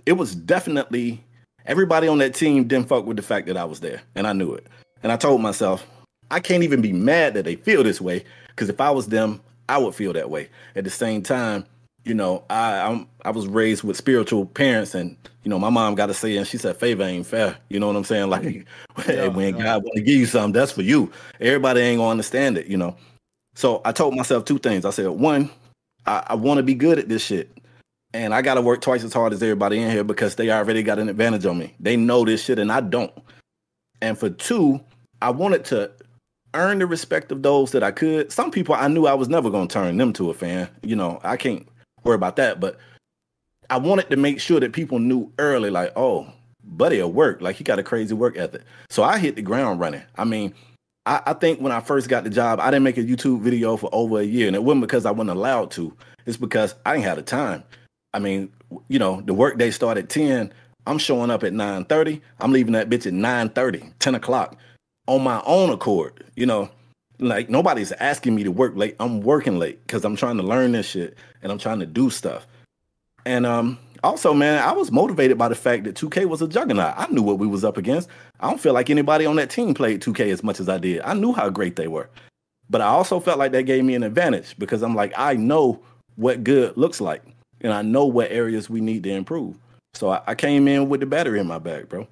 it was definitely everybody on that team didn't fuck with the fact that I was there, and I knew it. And I told myself, I can't even be mad that they feel this way, because if I was them, I would feel that way. At the same time, you know, I I'm, I was raised with spiritual parents, and you know, my mom got to say, and she said, "Favor ain't fair." You know what I'm saying? Like, yeah, when yeah. God want to give you something, that's for you. Everybody ain't gonna understand it, you know. So I told myself two things. I said, one, I, I want to be good at this shit, and I got to work twice as hard as everybody in here because they already got an advantage on me. They know this shit, and I don't. And for two, I wanted to earn the respect of those that I could. Some people I knew I was never gonna turn them to a fan. You know, I can't worry about that. But I wanted to make sure that people knew early, like, oh, buddy will work. Like he got a crazy work ethic. So I hit the ground running. I mean, I, I, think when I first got the job, I didn't make a YouTube video for over a year. And it wasn't because I wasn't allowed to. It's because I didn't have the time. I mean, you know, the work day started at 10. I'm showing up at 9:30. I'm leaving that bitch at 9:30, 10 o'clock on my own accord. You know, like nobody's asking me to work late. I'm working late because I'm trying to learn this shit and I'm trying to do stuff. And um, also, man, I was motivated by the fact that 2K was a juggernaut. I knew what we was up against. I don't feel like anybody on that team played 2K as much as I did. I knew how great they were. But I also felt like that gave me an advantage because I'm like, I know what good looks like. And I know what areas we need to improve. So I, I came in with the battery in my bag, bro.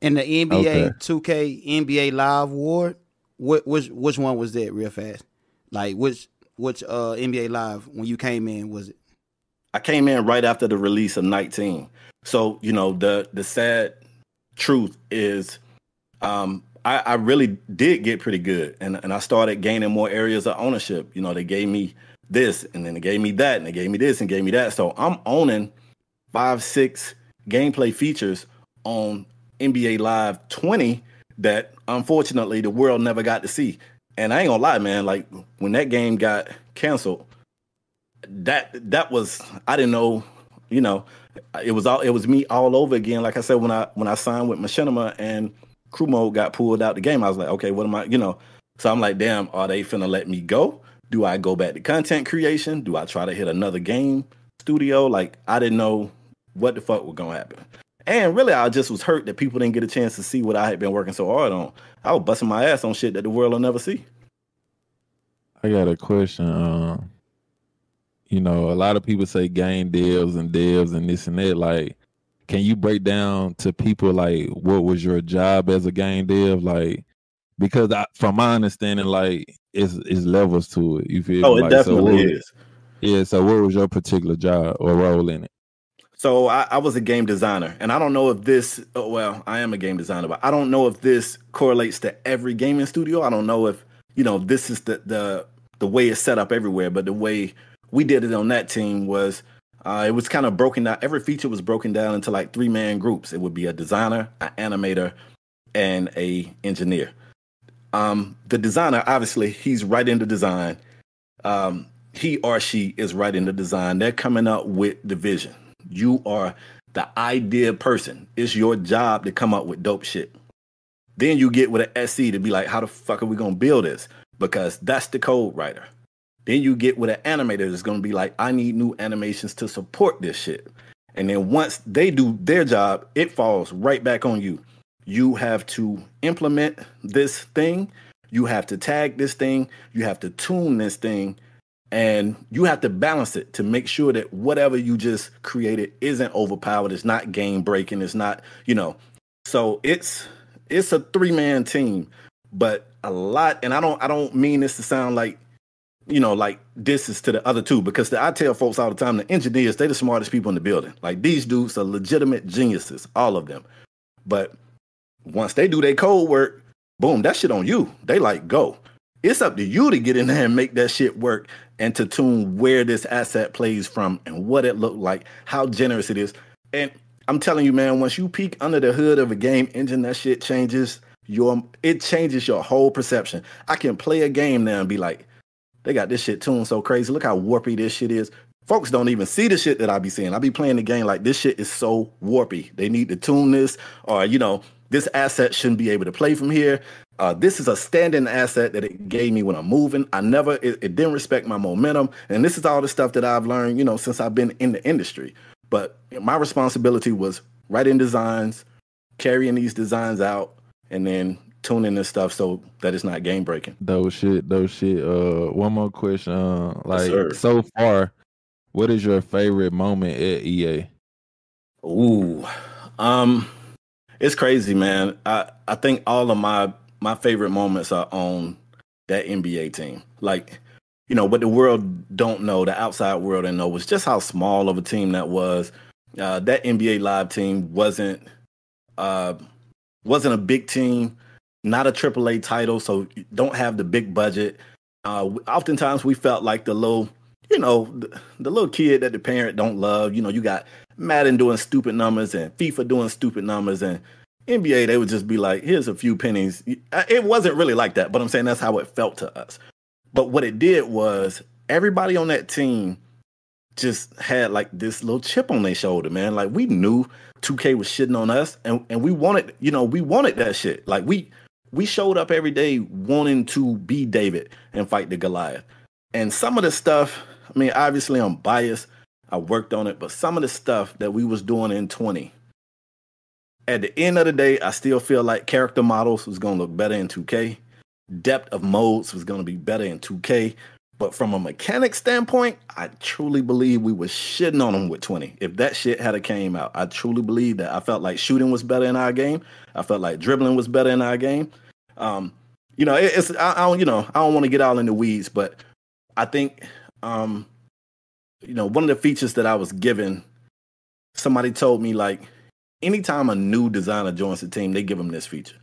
In the NBA okay. 2K NBA Live Award, what which which one was that real fast? Like which which uh NBA Live when you came in was it? I came in right after the release of 19. So, you know, the the sad truth is um I, I really did get pretty good and, and I started gaining more areas of ownership. You know, they gave me this and then they gave me that and they gave me this and gave me that. So I'm owning five, six gameplay features on NBA Live 20 that unfortunately the world never got to see. And I ain't gonna lie, man, like when that game got canceled, that that was I didn't know, you know, it was all it was me all over again. Like I said, when I when I signed with Machinima and crew mode got pulled out the game, I was like, okay, what am I, you know? So I'm like, damn, are they finna let me go? Do I go back to content creation? Do I try to hit another game studio? Like I didn't know what the fuck was gonna happen. And really, I just was hurt that people didn't get a chance to see what I had been working so hard on. I was busting my ass on shit that the world will never see. I got a question. Um, you know, a lot of people say game devs and devs and this and that. Like, can you break down to people like what was your job as a game dev? Like, because I, from my understanding, like it's it's levels to it. You feel? Oh, it like, definitely so is. Yeah. So, what was your particular job or role in it? So I, I, was a game designer, and I don't know if this. Oh, well, I am a game designer, but I don't know if this correlates to every gaming studio. I don't know if you know this is the the the way it's set up everywhere. But the way we did it on that team was uh, it was kind of broken down. Every feature was broken down into like three man groups. It would be a designer, an animator, and a engineer. Um, the designer, obviously, he's right the design. Um, he or she is right in the design. They're coming up with the vision you are the idea person. It's your job to come up with dope shit. Then you get with an SE to be like, how the fuck are we gonna build this? Because that's the code writer. Then you get with an animator that's gonna be like, I need new animations to support this shit. And then once they do their job, it falls right back on you. You have to implement this thing. You have to tag this thing. You have to tune this thing. And you have to balance it to make sure that whatever you just created isn't overpowered. It's not game breaking it's not you know. So it's it's a three man team but a lot and i don't i don't mean this to sound like you know like this is to the other two because the, i tell folks all the time the engineers they're the smartest people in the building. Like these dudes are legitimate geniuses all of them. But once they do their code work boom that shit on you they like go it's up to you to get in there and make that shit work and to tune where this asset plays from and what it looked like, how generous it is. And I'm telling you, man, once you peek under the hood of a game engine, that shit changes your it changes your whole perception. I can play a game now and be like, they got this shit tuned so crazy. Look how warpy this shit is. Folks don't even see the shit that I be seeing. I be playing the game like this shit is so warpy. They need to tune this, or you know, this asset shouldn't be able to play from here. Uh, this is a standing asset that it gave me when I'm moving. I never, it, it didn't respect my momentum. And this is all the stuff that I've learned, you know, since I've been in the industry. But my responsibility was writing designs, carrying these designs out, and then tuning this stuff so that it's not game breaking. Those shit, those shit. Uh, one more question. Uh, like yes, so far, what is your favorite moment at EA? Ooh, um, it's crazy, man. I I think all of my my favorite moments are on that NBA team. Like, you know, what the world don't know, the outside world didn't know was just how small of a team that was. Uh, that NBA live team wasn't uh, wasn't a big team, not a AAA title, so don't have the big budget. Uh, oftentimes we felt like the little, you know, the, the little kid that the parent don't love. You know, you got Madden doing stupid numbers and FIFA doing stupid numbers and NBA, they would just be like, here's a few pennies. It wasn't really like that, but I'm saying that's how it felt to us. But what it did was everybody on that team just had like this little chip on their shoulder, man. Like we knew 2K was shitting on us and, and we wanted, you know, we wanted that shit. Like we we showed up every day wanting to be David and fight the Goliath. And some of the stuff, I mean, obviously I'm biased. I worked on it, but some of the stuff that we was doing in 20 at the end of the day, I still feel like character models was going to look better in 2K. Depth of modes was going to be better in 2K. But from a mechanic standpoint, I truly believe we were shitting on them with 20. If that shit had a came out, I truly believe that. I felt like shooting was better in our game. I felt like dribbling was better in our game. Um, you know, it, it's I, I, don't you know I don't want to get all in the weeds, but I think um, you know one of the features that I was given, somebody told me like anytime a new designer joins the team, they give them this feature.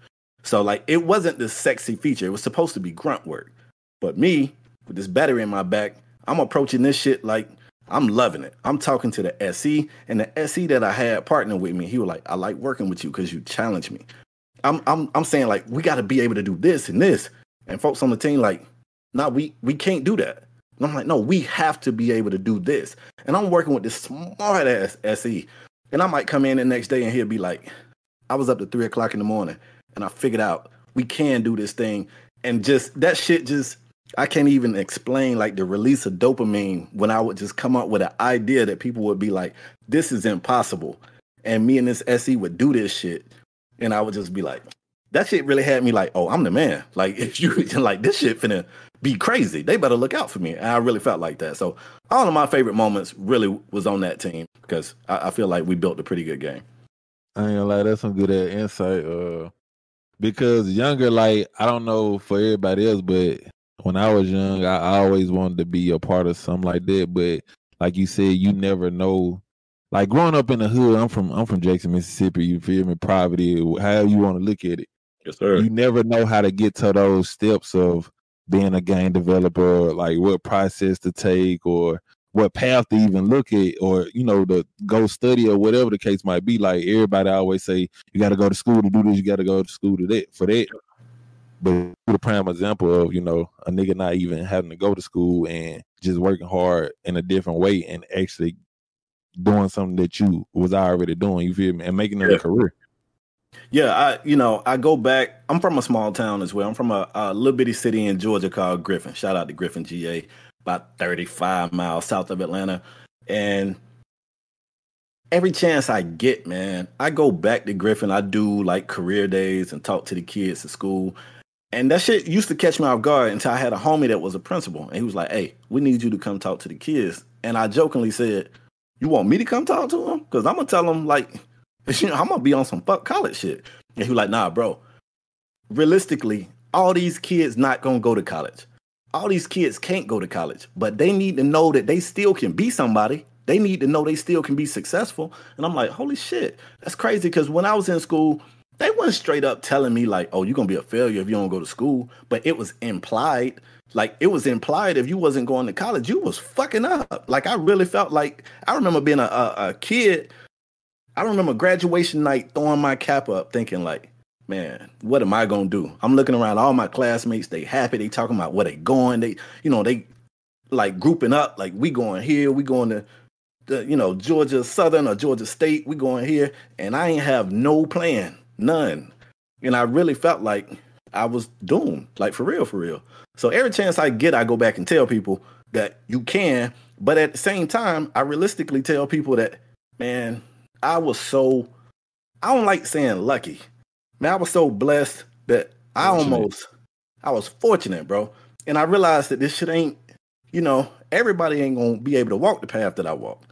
So like it wasn't the sexy feature. It was supposed to be grunt work. But me, with this battery in my back, I'm approaching this shit like I'm loving it. I'm talking to the SE and the SE that I had partner with me. He was like, I like working with you because you challenge me. I'm I'm I'm saying like we gotta be able to do this and this. And folks on the team like, nah, we we can't do that. And I'm like, no, we have to be able to do this. And I'm working with this smart ass SE and I might come in the next day and he'll be like, I was up to three o'clock in the morning and I figured out we can do this thing. And just that shit just I can't even explain like the release of dopamine when I would just come up with an idea that people would be like, this is impossible. And me and this SE would do this shit. And I would just be like, that shit really had me like, oh, I'm the man. Like if you like this shit finna be crazy. They better look out for me. And I really felt like that. So all of my favorite moments really was on that team because I, I feel like we built a pretty good game. I ain't gonna lie, that's some good insight. Uh, because younger, like I don't know for everybody else, but when I was young, I, I always wanted to be a part of something like that. But like you said, you never know. Like growing up in the hood, I'm from I'm from Jackson, Mississippi. You feel me? Poverty, however you want to look at it. Yes, sir. You never know how to get to those steps of being a game developer, like what process to take or what path to even look at or you know to go study or whatever the case might be. Like everybody always say you got to go to school to do this you got to go to school to that for that. But the prime example of you know a nigga not even having to go to school and just working hard in a different way and actually doing something that you was already doing you feel me and making it yeah. a career yeah, I you know I go back. I'm from a small town as well. I'm from a, a little bitty city in Georgia called Griffin. Shout out to Griffin, GA, about 35 miles south of Atlanta. And every chance I get, man, I go back to Griffin. I do like career days and talk to the kids at school. And that shit used to catch me off guard until I had a homie that was a principal. And he was like, hey, we need you to come talk to the kids. And I jokingly said, you want me to come talk to them? Because I'm to tell them, like, you know, I'm gonna be on some fuck college shit. And he was like, nah, bro. Realistically, all these kids not gonna go to college. All these kids can't go to college, but they need to know that they still can be somebody. They need to know they still can be successful. And I'm like, holy shit, that's crazy. Because when I was in school, they weren't straight up telling me like, oh, you're gonna be a failure if you don't go to school. But it was implied. Like it was implied if you wasn't going to college, you was fucking up. Like I really felt like I remember being a, a, a kid I remember graduation night throwing my cap up, thinking like, man, what am I gonna do? I'm looking around all my classmates. They happy. They talking about where they going. They, you know, they like grouping up. Like we going here. We going to, the, you know, Georgia Southern or Georgia State. We going here, and I ain't have no plan, none. And I really felt like I was doomed, like for real, for real. So every chance I get, I go back and tell people that you can. But at the same time, I realistically tell people that, man, I was so, I don't like saying lucky man, I was so blessed that I almost, I was fortunate, bro. And I realized that this shit ain't, you know, everybody ain't gonna be able to walk the path that I walked.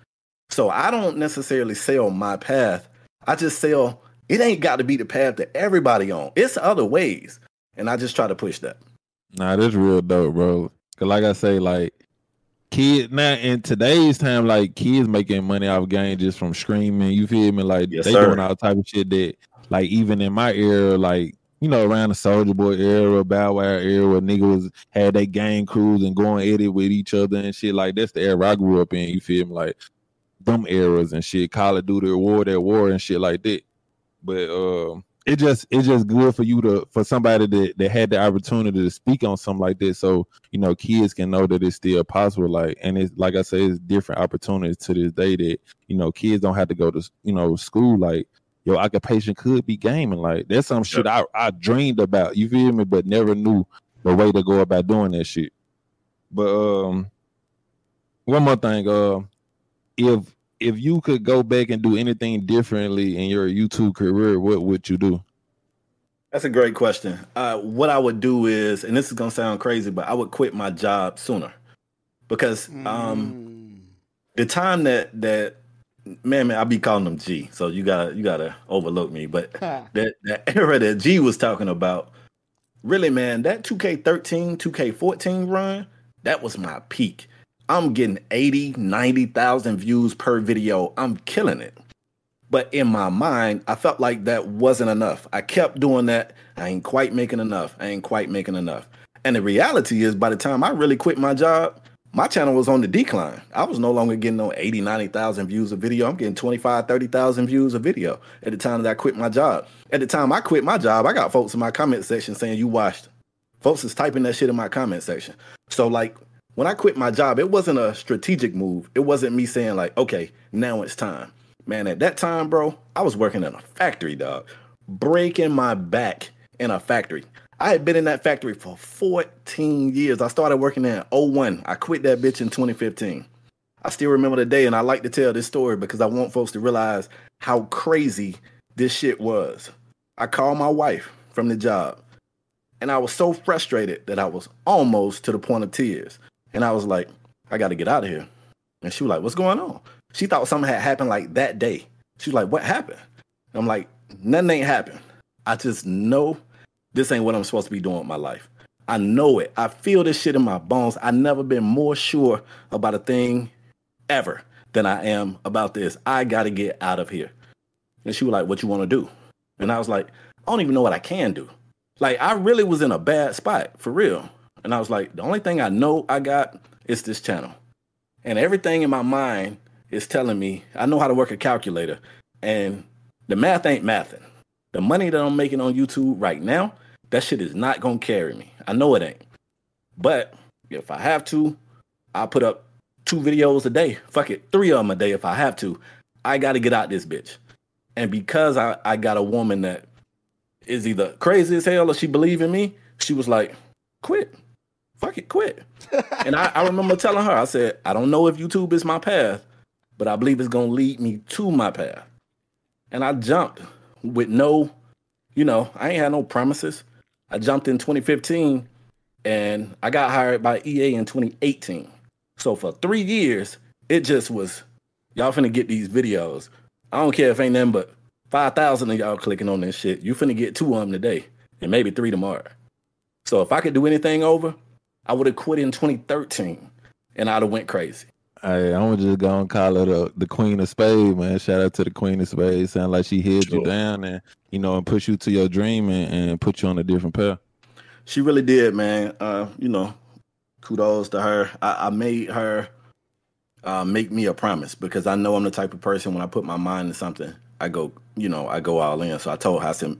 So I don't necessarily sell my path. I just sell it ain't got to be the path that everybody on. It's other ways. And I just try to push that. Nah, that's real dope, bro. Cause like I say, like kids now in today's time, like kids making money off game just from streaming. You feel me? Like yes, they sir. doing all type of shit that like even in my era, like you know, around the Soulja Boy era, Bow Wow era, where niggas was had they gang crews and going at it with each other and shit. Like that's the era I grew up in. You feel me? Like them eras and shit, Call of Duty, World at War and shit like that. But uh, it just it's just good for you to for somebody that, that had the opportunity to speak on something like this, so you know kids can know that it's still possible. Like and it's like I say, it's different opportunities to this day that you know kids don't have to go to you know school like your occupation could be gaming. Like that's some shit I, I dreamed about. You feel me? But never knew the way to go about doing that shit. But um, one more thing. Uh, if if you could go back and do anything differently in your YouTube career, what would you do? That's a great question. Uh, what I would do is, and this is gonna sound crazy, but I would quit my job sooner because um, mm. the time that that man, man, I be calling them G. So you gotta you gotta overlook me. But that that era that G was talking about, really, man, that 2K13, 2K14 run, that was my peak. I'm getting 80, 90,000 views per video. I'm killing it. But in my mind, I felt like that wasn't enough. I kept doing that. I ain't quite making enough. I ain't quite making enough. And the reality is, by the time I really quit my job, my channel was on the decline. I was no longer getting no 80, 90,000 views a video. I'm getting 25, 30,000 views a video at the time that I quit my job. At the time I quit my job, I got folks in my comment section saying, You watched. Folks is typing that shit in my comment section. So, like, when I quit my job, it wasn't a strategic move. It wasn't me saying, like, okay, now it's time. Man, at that time, bro, I was working in a factory, dog, breaking my back in a factory. I had been in that factory for 14 years. I started working there in 01. I quit that bitch in 2015. I still remember the day, and I like to tell this story because I want folks to realize how crazy this shit was. I called my wife from the job, and I was so frustrated that I was almost to the point of tears. And I was like, I got to get out of here. And she was like, What's going on? She thought something had happened like that day. She was like, What happened? And I'm like, Nothing ain't happened. I just know this ain't what I'm supposed to be doing with my life. I know it. I feel this shit in my bones. I never been more sure about a thing ever than I am about this. I got to get out of here. And she was like, "What you want to do?" And I was like, "I don't even know what I can do." Like I really was in a bad spot for real. And I was like, "The only thing I know I got is this channel." And everything in my mind is telling me I know how to work a calculator and the math ain't mathing. The money that I'm making on YouTube right now that shit is not gonna carry me. I know it ain't. But if I have to, I'll put up two videos a day. Fuck it, three of them a day if I have to. I gotta get out this bitch. And because I, I got a woman that is either crazy as hell or she believe in me, she was like, quit. Fuck it, quit. and I, I remember telling her, I said, I don't know if YouTube is my path, but I believe it's gonna lead me to my path. And I jumped with no, you know, I ain't had no promises. I jumped in 2015 and I got hired by EA in 2018. So for three years, it just was y'all finna get these videos. I don't care if ain't nothing but 5,000 of y'all clicking on this shit. You finna get two of them today and maybe three tomorrow. So if I could do anything over, I would have quit in 2013 and I'd have went crazy. Hey, I'm just gonna call her the, the Queen of Spades, man. Shout out to the Queen of Spades. Sound like she held sure. you down and you know and push you to your dream and, and put you on a different path. She really did, man. Uh, you know, kudos to her. I, I made her uh, make me a promise because I know I'm the type of person when I put my mind to something, I go, you know, I go all in. So I told her, I said,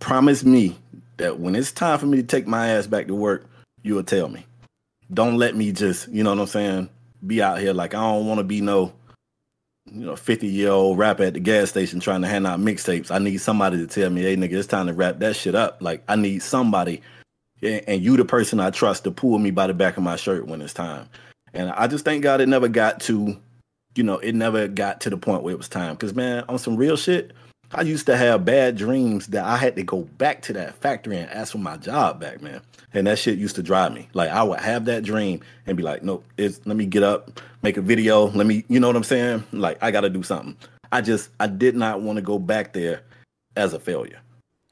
promise me that when it's time for me to take my ass back to work, you will tell me. Don't let me just, you know what I'm saying, be out here like I don't want to be no, you know, 50 year old rapper at the gas station trying to hand out mixtapes. I need somebody to tell me, hey nigga, it's time to wrap that shit up. Like I need somebody, and you the person I trust to pull me by the back of my shirt when it's time. And I just thank God it never got to, you know, it never got to the point where it was time. Cause man, on some real shit, I used to have bad dreams that I had to go back to that factory and ask for my job back, man. And that shit used to drive me. Like I would have that dream and be like, nope, it's let me get up, make a video, let me, you know what I'm saying? Like I gotta do something. I just I did not want to go back there as a failure.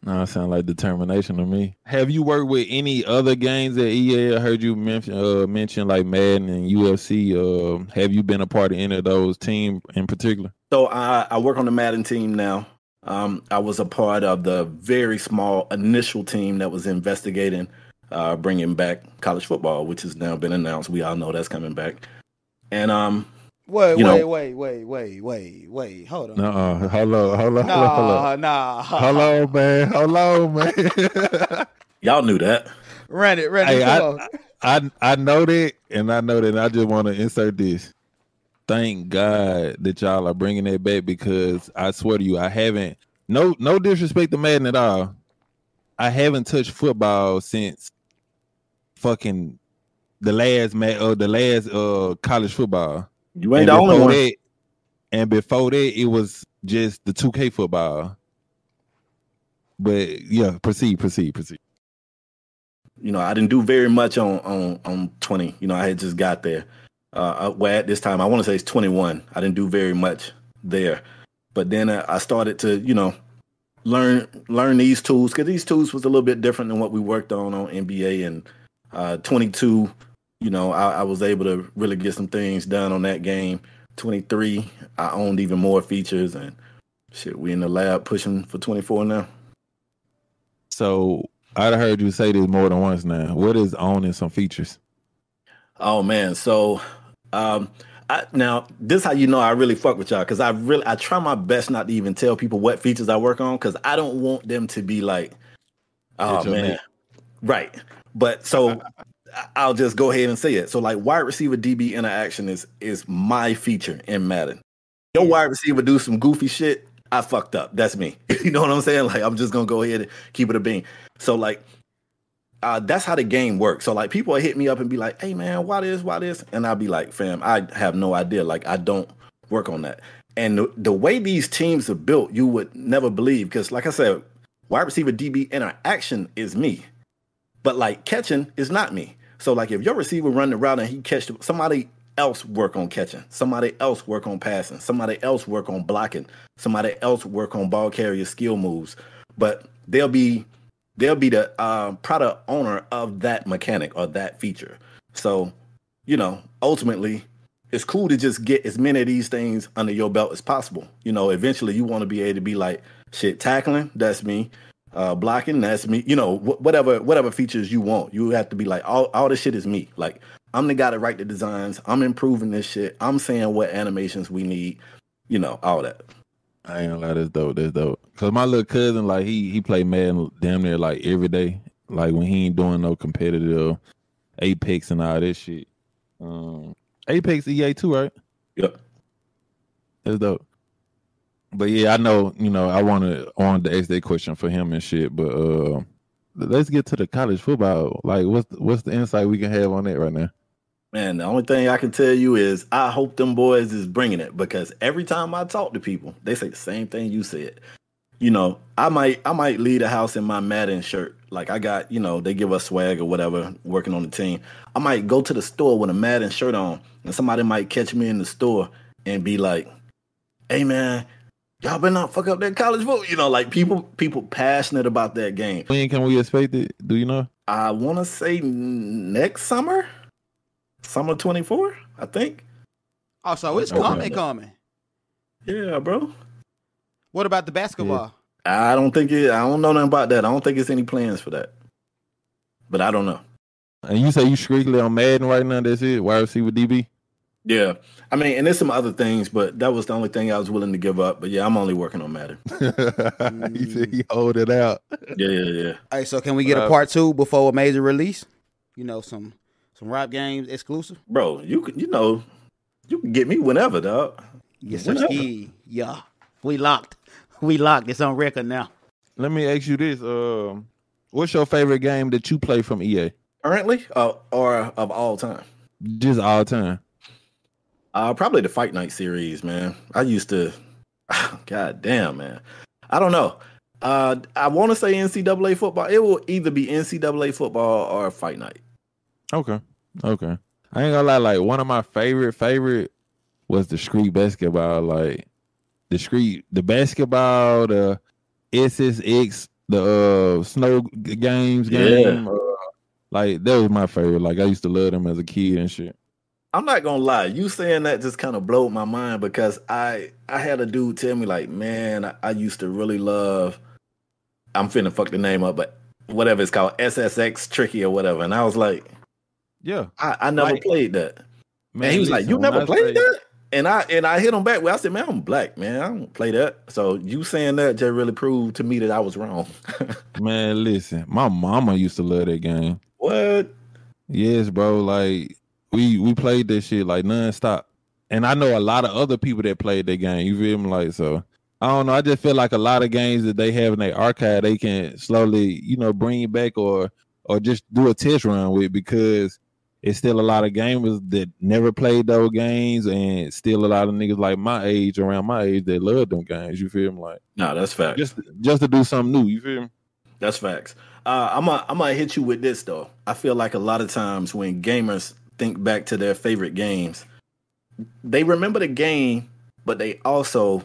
No, it sounds like determination to me. Have you worked with any other games at EA? I heard you mention uh, mention like Madden and UFC. Uh, have you been a part of any of those team in particular? So I, I work on the Madden team now. Um, I was a part of the very small initial team that was investigating uh, bringing back college football, which has now been announced. We all know that's coming back. And um, wait, wait, know, wait, wait, wait, wait, wait, hold on. No, hello, hello, nah, hello, nah, hello, man, hello, man. Y'all knew that. Run it, run it. Hey, I, I, I know that, and I know that. And I just want to insert this thank God that y'all are bringing it back because I swear to you, I haven't no no disrespect to Madden at all. I haven't touched football since fucking the last uh the last uh college football. You ain't and the only one. That, and before that, it was just the 2K football. But yeah, proceed, proceed, proceed. You know, I didn't do very much on on on 20. You know, I had just got there uh, well, at this time, I want to say it's 21. I didn't do very much there, but then I started to, you know, learn learn these tools because these tools was a little bit different than what we worked on on NBA and uh, 22. You know, I, I was able to really get some things done on that game. 23, I owned even more features and shit. We in the lab pushing for 24 now. So I heard you say this more than once now. What is owning some features? Oh man, so um, I, now this how you know I really fuck with y'all because I really I try my best not to even tell people what features I work on because I don't want them to be like, oh man, right. But so I'll just go ahead and say it. So like wide receiver DB interaction is is my feature in Madden. Your wide receiver do some goofy shit. I fucked up. That's me. you know what I'm saying? Like I'm just gonna go ahead and keep it a bean. So like uh, that's how the game works. So like people hit me up and be like, "Hey man, why this? Why this?" And I'll be like, "Fam, I have no idea. Like I don't work on that." And the, the way these teams are built, you would never believe because, like I said, wide receiver DB interaction is me, but like catching is not me. So like if your receiver run the route and he catch somebody else work on catching, somebody else work on passing, somebody else work on blocking, somebody else work on ball carrier skill moves, but they'll be they'll be the uh, product owner of that mechanic or that feature. So, you know, ultimately, it's cool to just get as many of these things under your belt as possible. You know, eventually you want to be able to be like, shit, tackling, that's me. Uh, blocking, that's me. You know, wh- whatever whatever features you want, you have to be like, all all this shit is me. Like, I'm the guy to write the designs. I'm improving this shit. I'm saying what animations we need. You know, all that. I ain't gonna lie, that's dope. That's dope. Cause my little cousin, like he he play Madden damn near like every day. Like when he ain't doing no competitive Apex and all this shit. Um, Apex EA too, right? Yep. That's dope. But yeah, I know. You know, I wanted on to ask that question for him and shit. But uh, let's get to the college football. Like, what's what's the insight we can have on that right now? Man, the only thing I can tell you is I hope them boys is bringing it because every time I talk to people, they say the same thing you said. You know, I might I might leave the house in my Madden shirt. Like I got, you know, they give us swag or whatever working on the team. I might go to the store with a Madden shirt on and somebody might catch me in the store and be like, "Hey man, y'all better not fuck up that college vote." You know, like people people passionate about that game. When can we expect it? Do you know? I want to say next summer summer 24, I think. Oh, so it's coming, coming. Yeah, bro. What about the basketball? Yeah. I don't think it. I don't know nothing about that. I don't think it's any plans for that. But I don't know. And you say you strictly on Madden right now? That's it. Wide receiver DB. Yeah, I mean, and there's some other things, but that was the only thing I was willing to give up. But yeah, I'm only working on Madden. he said he hold it out. Yeah, yeah, yeah. Hey, so can we get a Uh, part two before a major release? You know, some some rap games exclusive. Bro, you can, you know, you can get me whenever, dog. Yes, Whenever. sir. Yeah, we locked. We locked. It's on record now. Let me ask you this: um, What's your favorite game that you play from EA? Currently, uh, or of all time. Just all time. Uh, probably the Fight Night series, man. I used to, god damn, man. I don't know. Uh, I want to say NCAA football. It will either be NCAA football or Fight Night. Okay. Okay. I ain't gonna lie, like one of my favorite favorite was the street basketball. Like the street the basketball, the SSX, the uh snow games Yeah. game. Uh, like that was my favorite. Like I used to love them as a kid and shit. I'm not gonna lie, you saying that just kind of blowed my mind because I I had a dude tell me like, man, I, I used to really love. I'm finna fuck the name up, but whatever it's called, SSX Tricky or whatever, and I was like, Yeah. I, I never Like- played that. Man, he was like, "You never played that?" And I and I hit him back. Well, I said, "Man, I'm black, man. I don't play that." So you saying that just really proved to me that I was wrong. Man, listen, my mama used to love that game. what? Yes, bro. Like we we played that shit like nonstop. And I know a lot of other people that played that game. You feel me? Like so. I don't know. I just feel like a lot of games that they have in their archive, they can slowly, you know, bring back or or just do a test run with because it's still a lot of gamers that never played those games and still a lot of niggas like my age, around my age, that love them games. You feel me? Like No, that's facts. just just to do something new. You feel me? That's facts. Uh, I'm gonna I'm gonna hit you with this though. I feel like a lot of times when gamers think back to their favorite games, they remember the game, but they also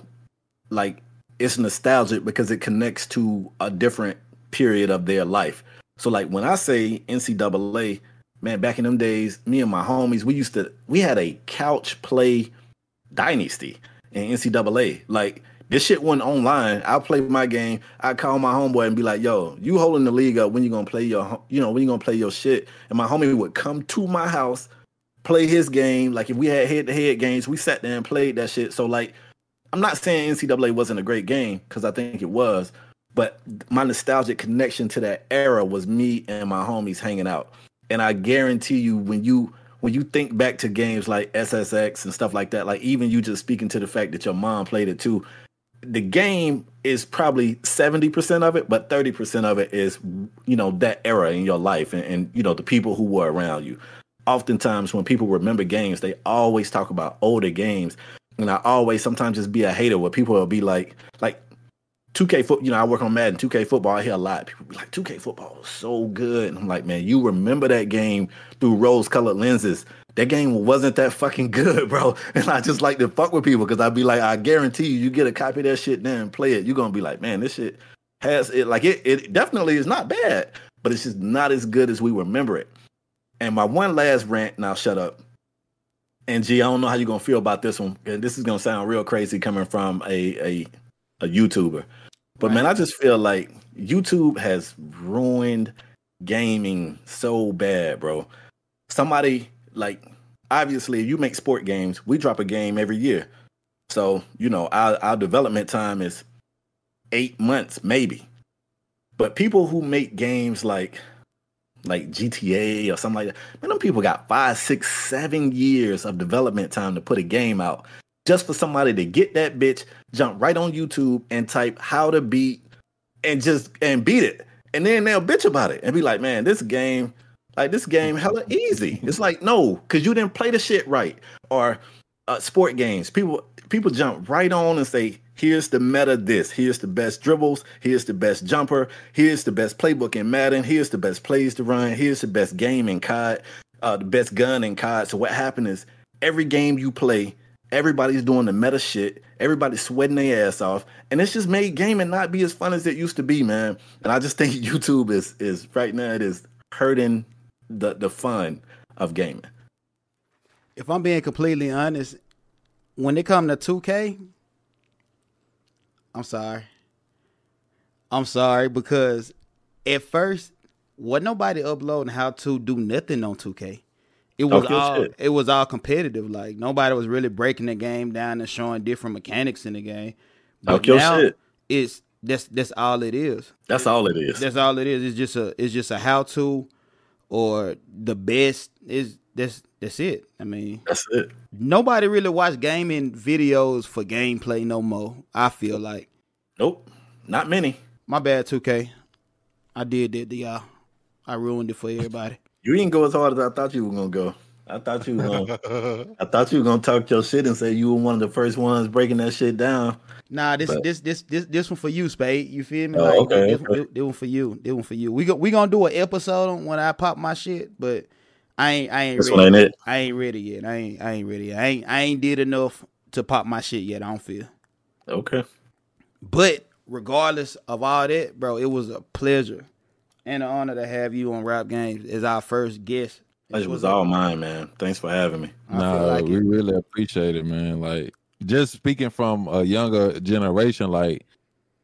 like it's nostalgic because it connects to a different period of their life. So like when I say NCAA, man, back in them days, me and my homies, we used to we had a couch play dynasty in NCAA. Like this shit went online. I'll play my game. I call my homeboy and be like, "Yo, you holding the league up? When you gonna play your, you know, when you gonna play your shit?" And my homie would come to my house, play his game. Like if we had head to head games, we sat there and played that shit. So like, I'm not saying NCAA wasn't a great game because I think it was, but my nostalgic connection to that era was me and my homies hanging out. And I guarantee you, when you when you think back to games like SSX and stuff like that, like even you just speaking to the fact that your mom played it too, the game is probably 70% of it, but 30% of it is, you know, that era in your life and, and, you know, the people who were around you. Oftentimes when people remember games, they always talk about older games. And I always sometimes just be a hater where people will be like, like 2K foot, you know, I work on Madden, 2K football. I hear a lot. People be like, 2K football is so good. And I'm like, man, you remember that game through rose colored lenses. That game wasn't that fucking good, bro. And I just like to fuck with people because I'd be like, I guarantee you, you get a copy of that shit there and play it. You're gonna be like, man, this shit has it like it, it definitely is not bad, but it's just not as good as we remember it. And my one last rant, now shut up. And G, I don't know how you're gonna feel about this one. And this is gonna sound real crazy coming from a a, a YouTuber. But man, I just feel like YouTube has ruined gaming so bad, bro. Somebody like obviously you make sport games, we drop a game every year. So, you know, our, our development time is eight months, maybe. But people who make games like like GTA or something like that, man, them people got five, six, seven years of development time to put a game out just for somebody to get that bitch, jump right on YouTube and type how to beat and just and beat it. And then they'll bitch about it and be like, man, this game, like this game hella easy. It's like, no, because you didn't play the shit right. Or uh, sport games. People people jump right on and say, here's the meta this. Here's the best dribbles. Here's the best jumper. Here's the best playbook in Madden. Here's the best plays to run. Here's the best game in COD, uh, the best gun in COD. So what happened is every game you play, everybody's doing the meta shit. Everybody's sweating their ass off. And it's just made gaming not be as fun as it used to be, man. And I just think YouTube is is right now it is hurting the the fun of gaming. If I'm being completely honest, when it come to 2K, I'm sorry. I'm sorry because at first, wasn't nobody uploading how to do nothing on 2K. It was all shit. it was all competitive. Like nobody was really breaking the game down and showing different mechanics in the game. Talk your shit. it's that's that's all it is. That's all it is. That's all it is. It's just a it's just a how to or the best is that's that's it. I mean, That's it. nobody really watch gaming videos for gameplay no more. I feel like Nope. Not many. my bad 2K. I did that to y'all. I ruined it for everybody. You didn't go as hard as I thought you were gonna go. I thought you were gonna I thought you were gonna talk your shit and say you were one of the first ones breaking that shit down. Nah, this But- this this this this one for you, Spade. You feel me? Oh, Like okay, this, okay. this, this one for you. This one for you. We go we gonna do an episode on when I pop my shit, but I ain't I ain't This ready. ain't it. I ain't ready yet. I ain't I ain't ready. Yet. I ain't I ain't did enough to pop my shit yet. I don't feel. Okay. But regardless of all that, bro, it was a pleasure and an honor to have you on Rap Gamez as our first guest. Pleasure was all mine, man. Thanks for having me. I feel No, like we it. really appreciate it, man. Like just speaking from a younger generation, like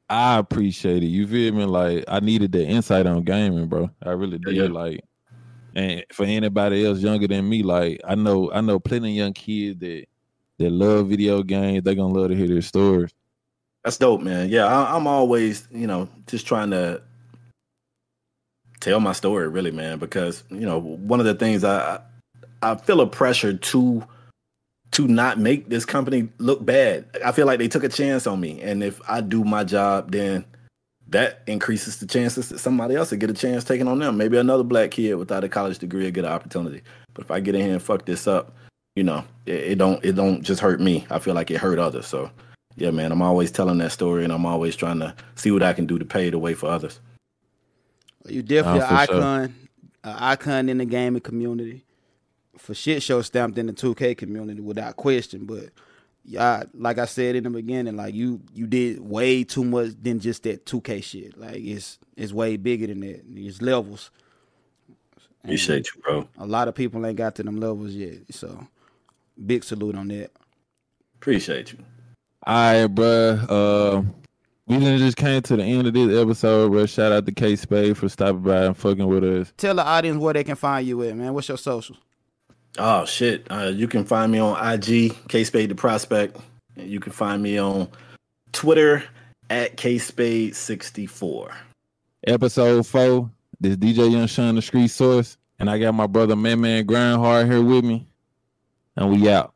I appreciate it. You feel me? Like I needed the insight on gaming, bro. I really did. Yeah. Like, and for anybody else younger than me, like I know, I know plenty of young kids that that love video games. They're gonna love to hear their stories. That's dope, man. Yeah, I, I'm always, you know, just trying to tell my story, really, man. Because you know, one of the things I I feel a pressure to to not make this company look bad. I feel like they took a chance on me, and if I do my job, then that increases the chances that somebody else will get a chance taken on them. Maybe another black kid without a college degree will get an opportunity. But if I get in here and fuck this up, you know, it, it don't it don't just hurt me. I feel like it hurt others. So yeah, man, I'm always telling that story, and I'm always trying to see what I can do to pave the way for others. You definitely Nah, an for sure. icon, an icon in the gaming community. For shit show stamped in the 2K community without question. But yeah, like I said in the beginning, like you you did way too much than just that 2K shit. Like it's it's way bigger than that. It's levels. And Appreciate you, bro. A lot of people ain't got to them levels yet. So big salute on that. Appreciate you. All right, bro. Uh, we done just came to the end of this episode, bro. Shout out to K Spade for stopping by and fucking with us. Tell the audience where they can find you at, man. What's your social? Oh shit! Uh, you can find me on IG, K Spade the Prospect. And You can find me on Twitter at K Spade sixty four. episode four. This DJ Young Shawn, the street source, and I got my brother Man Man Grindhard here with me, and we out.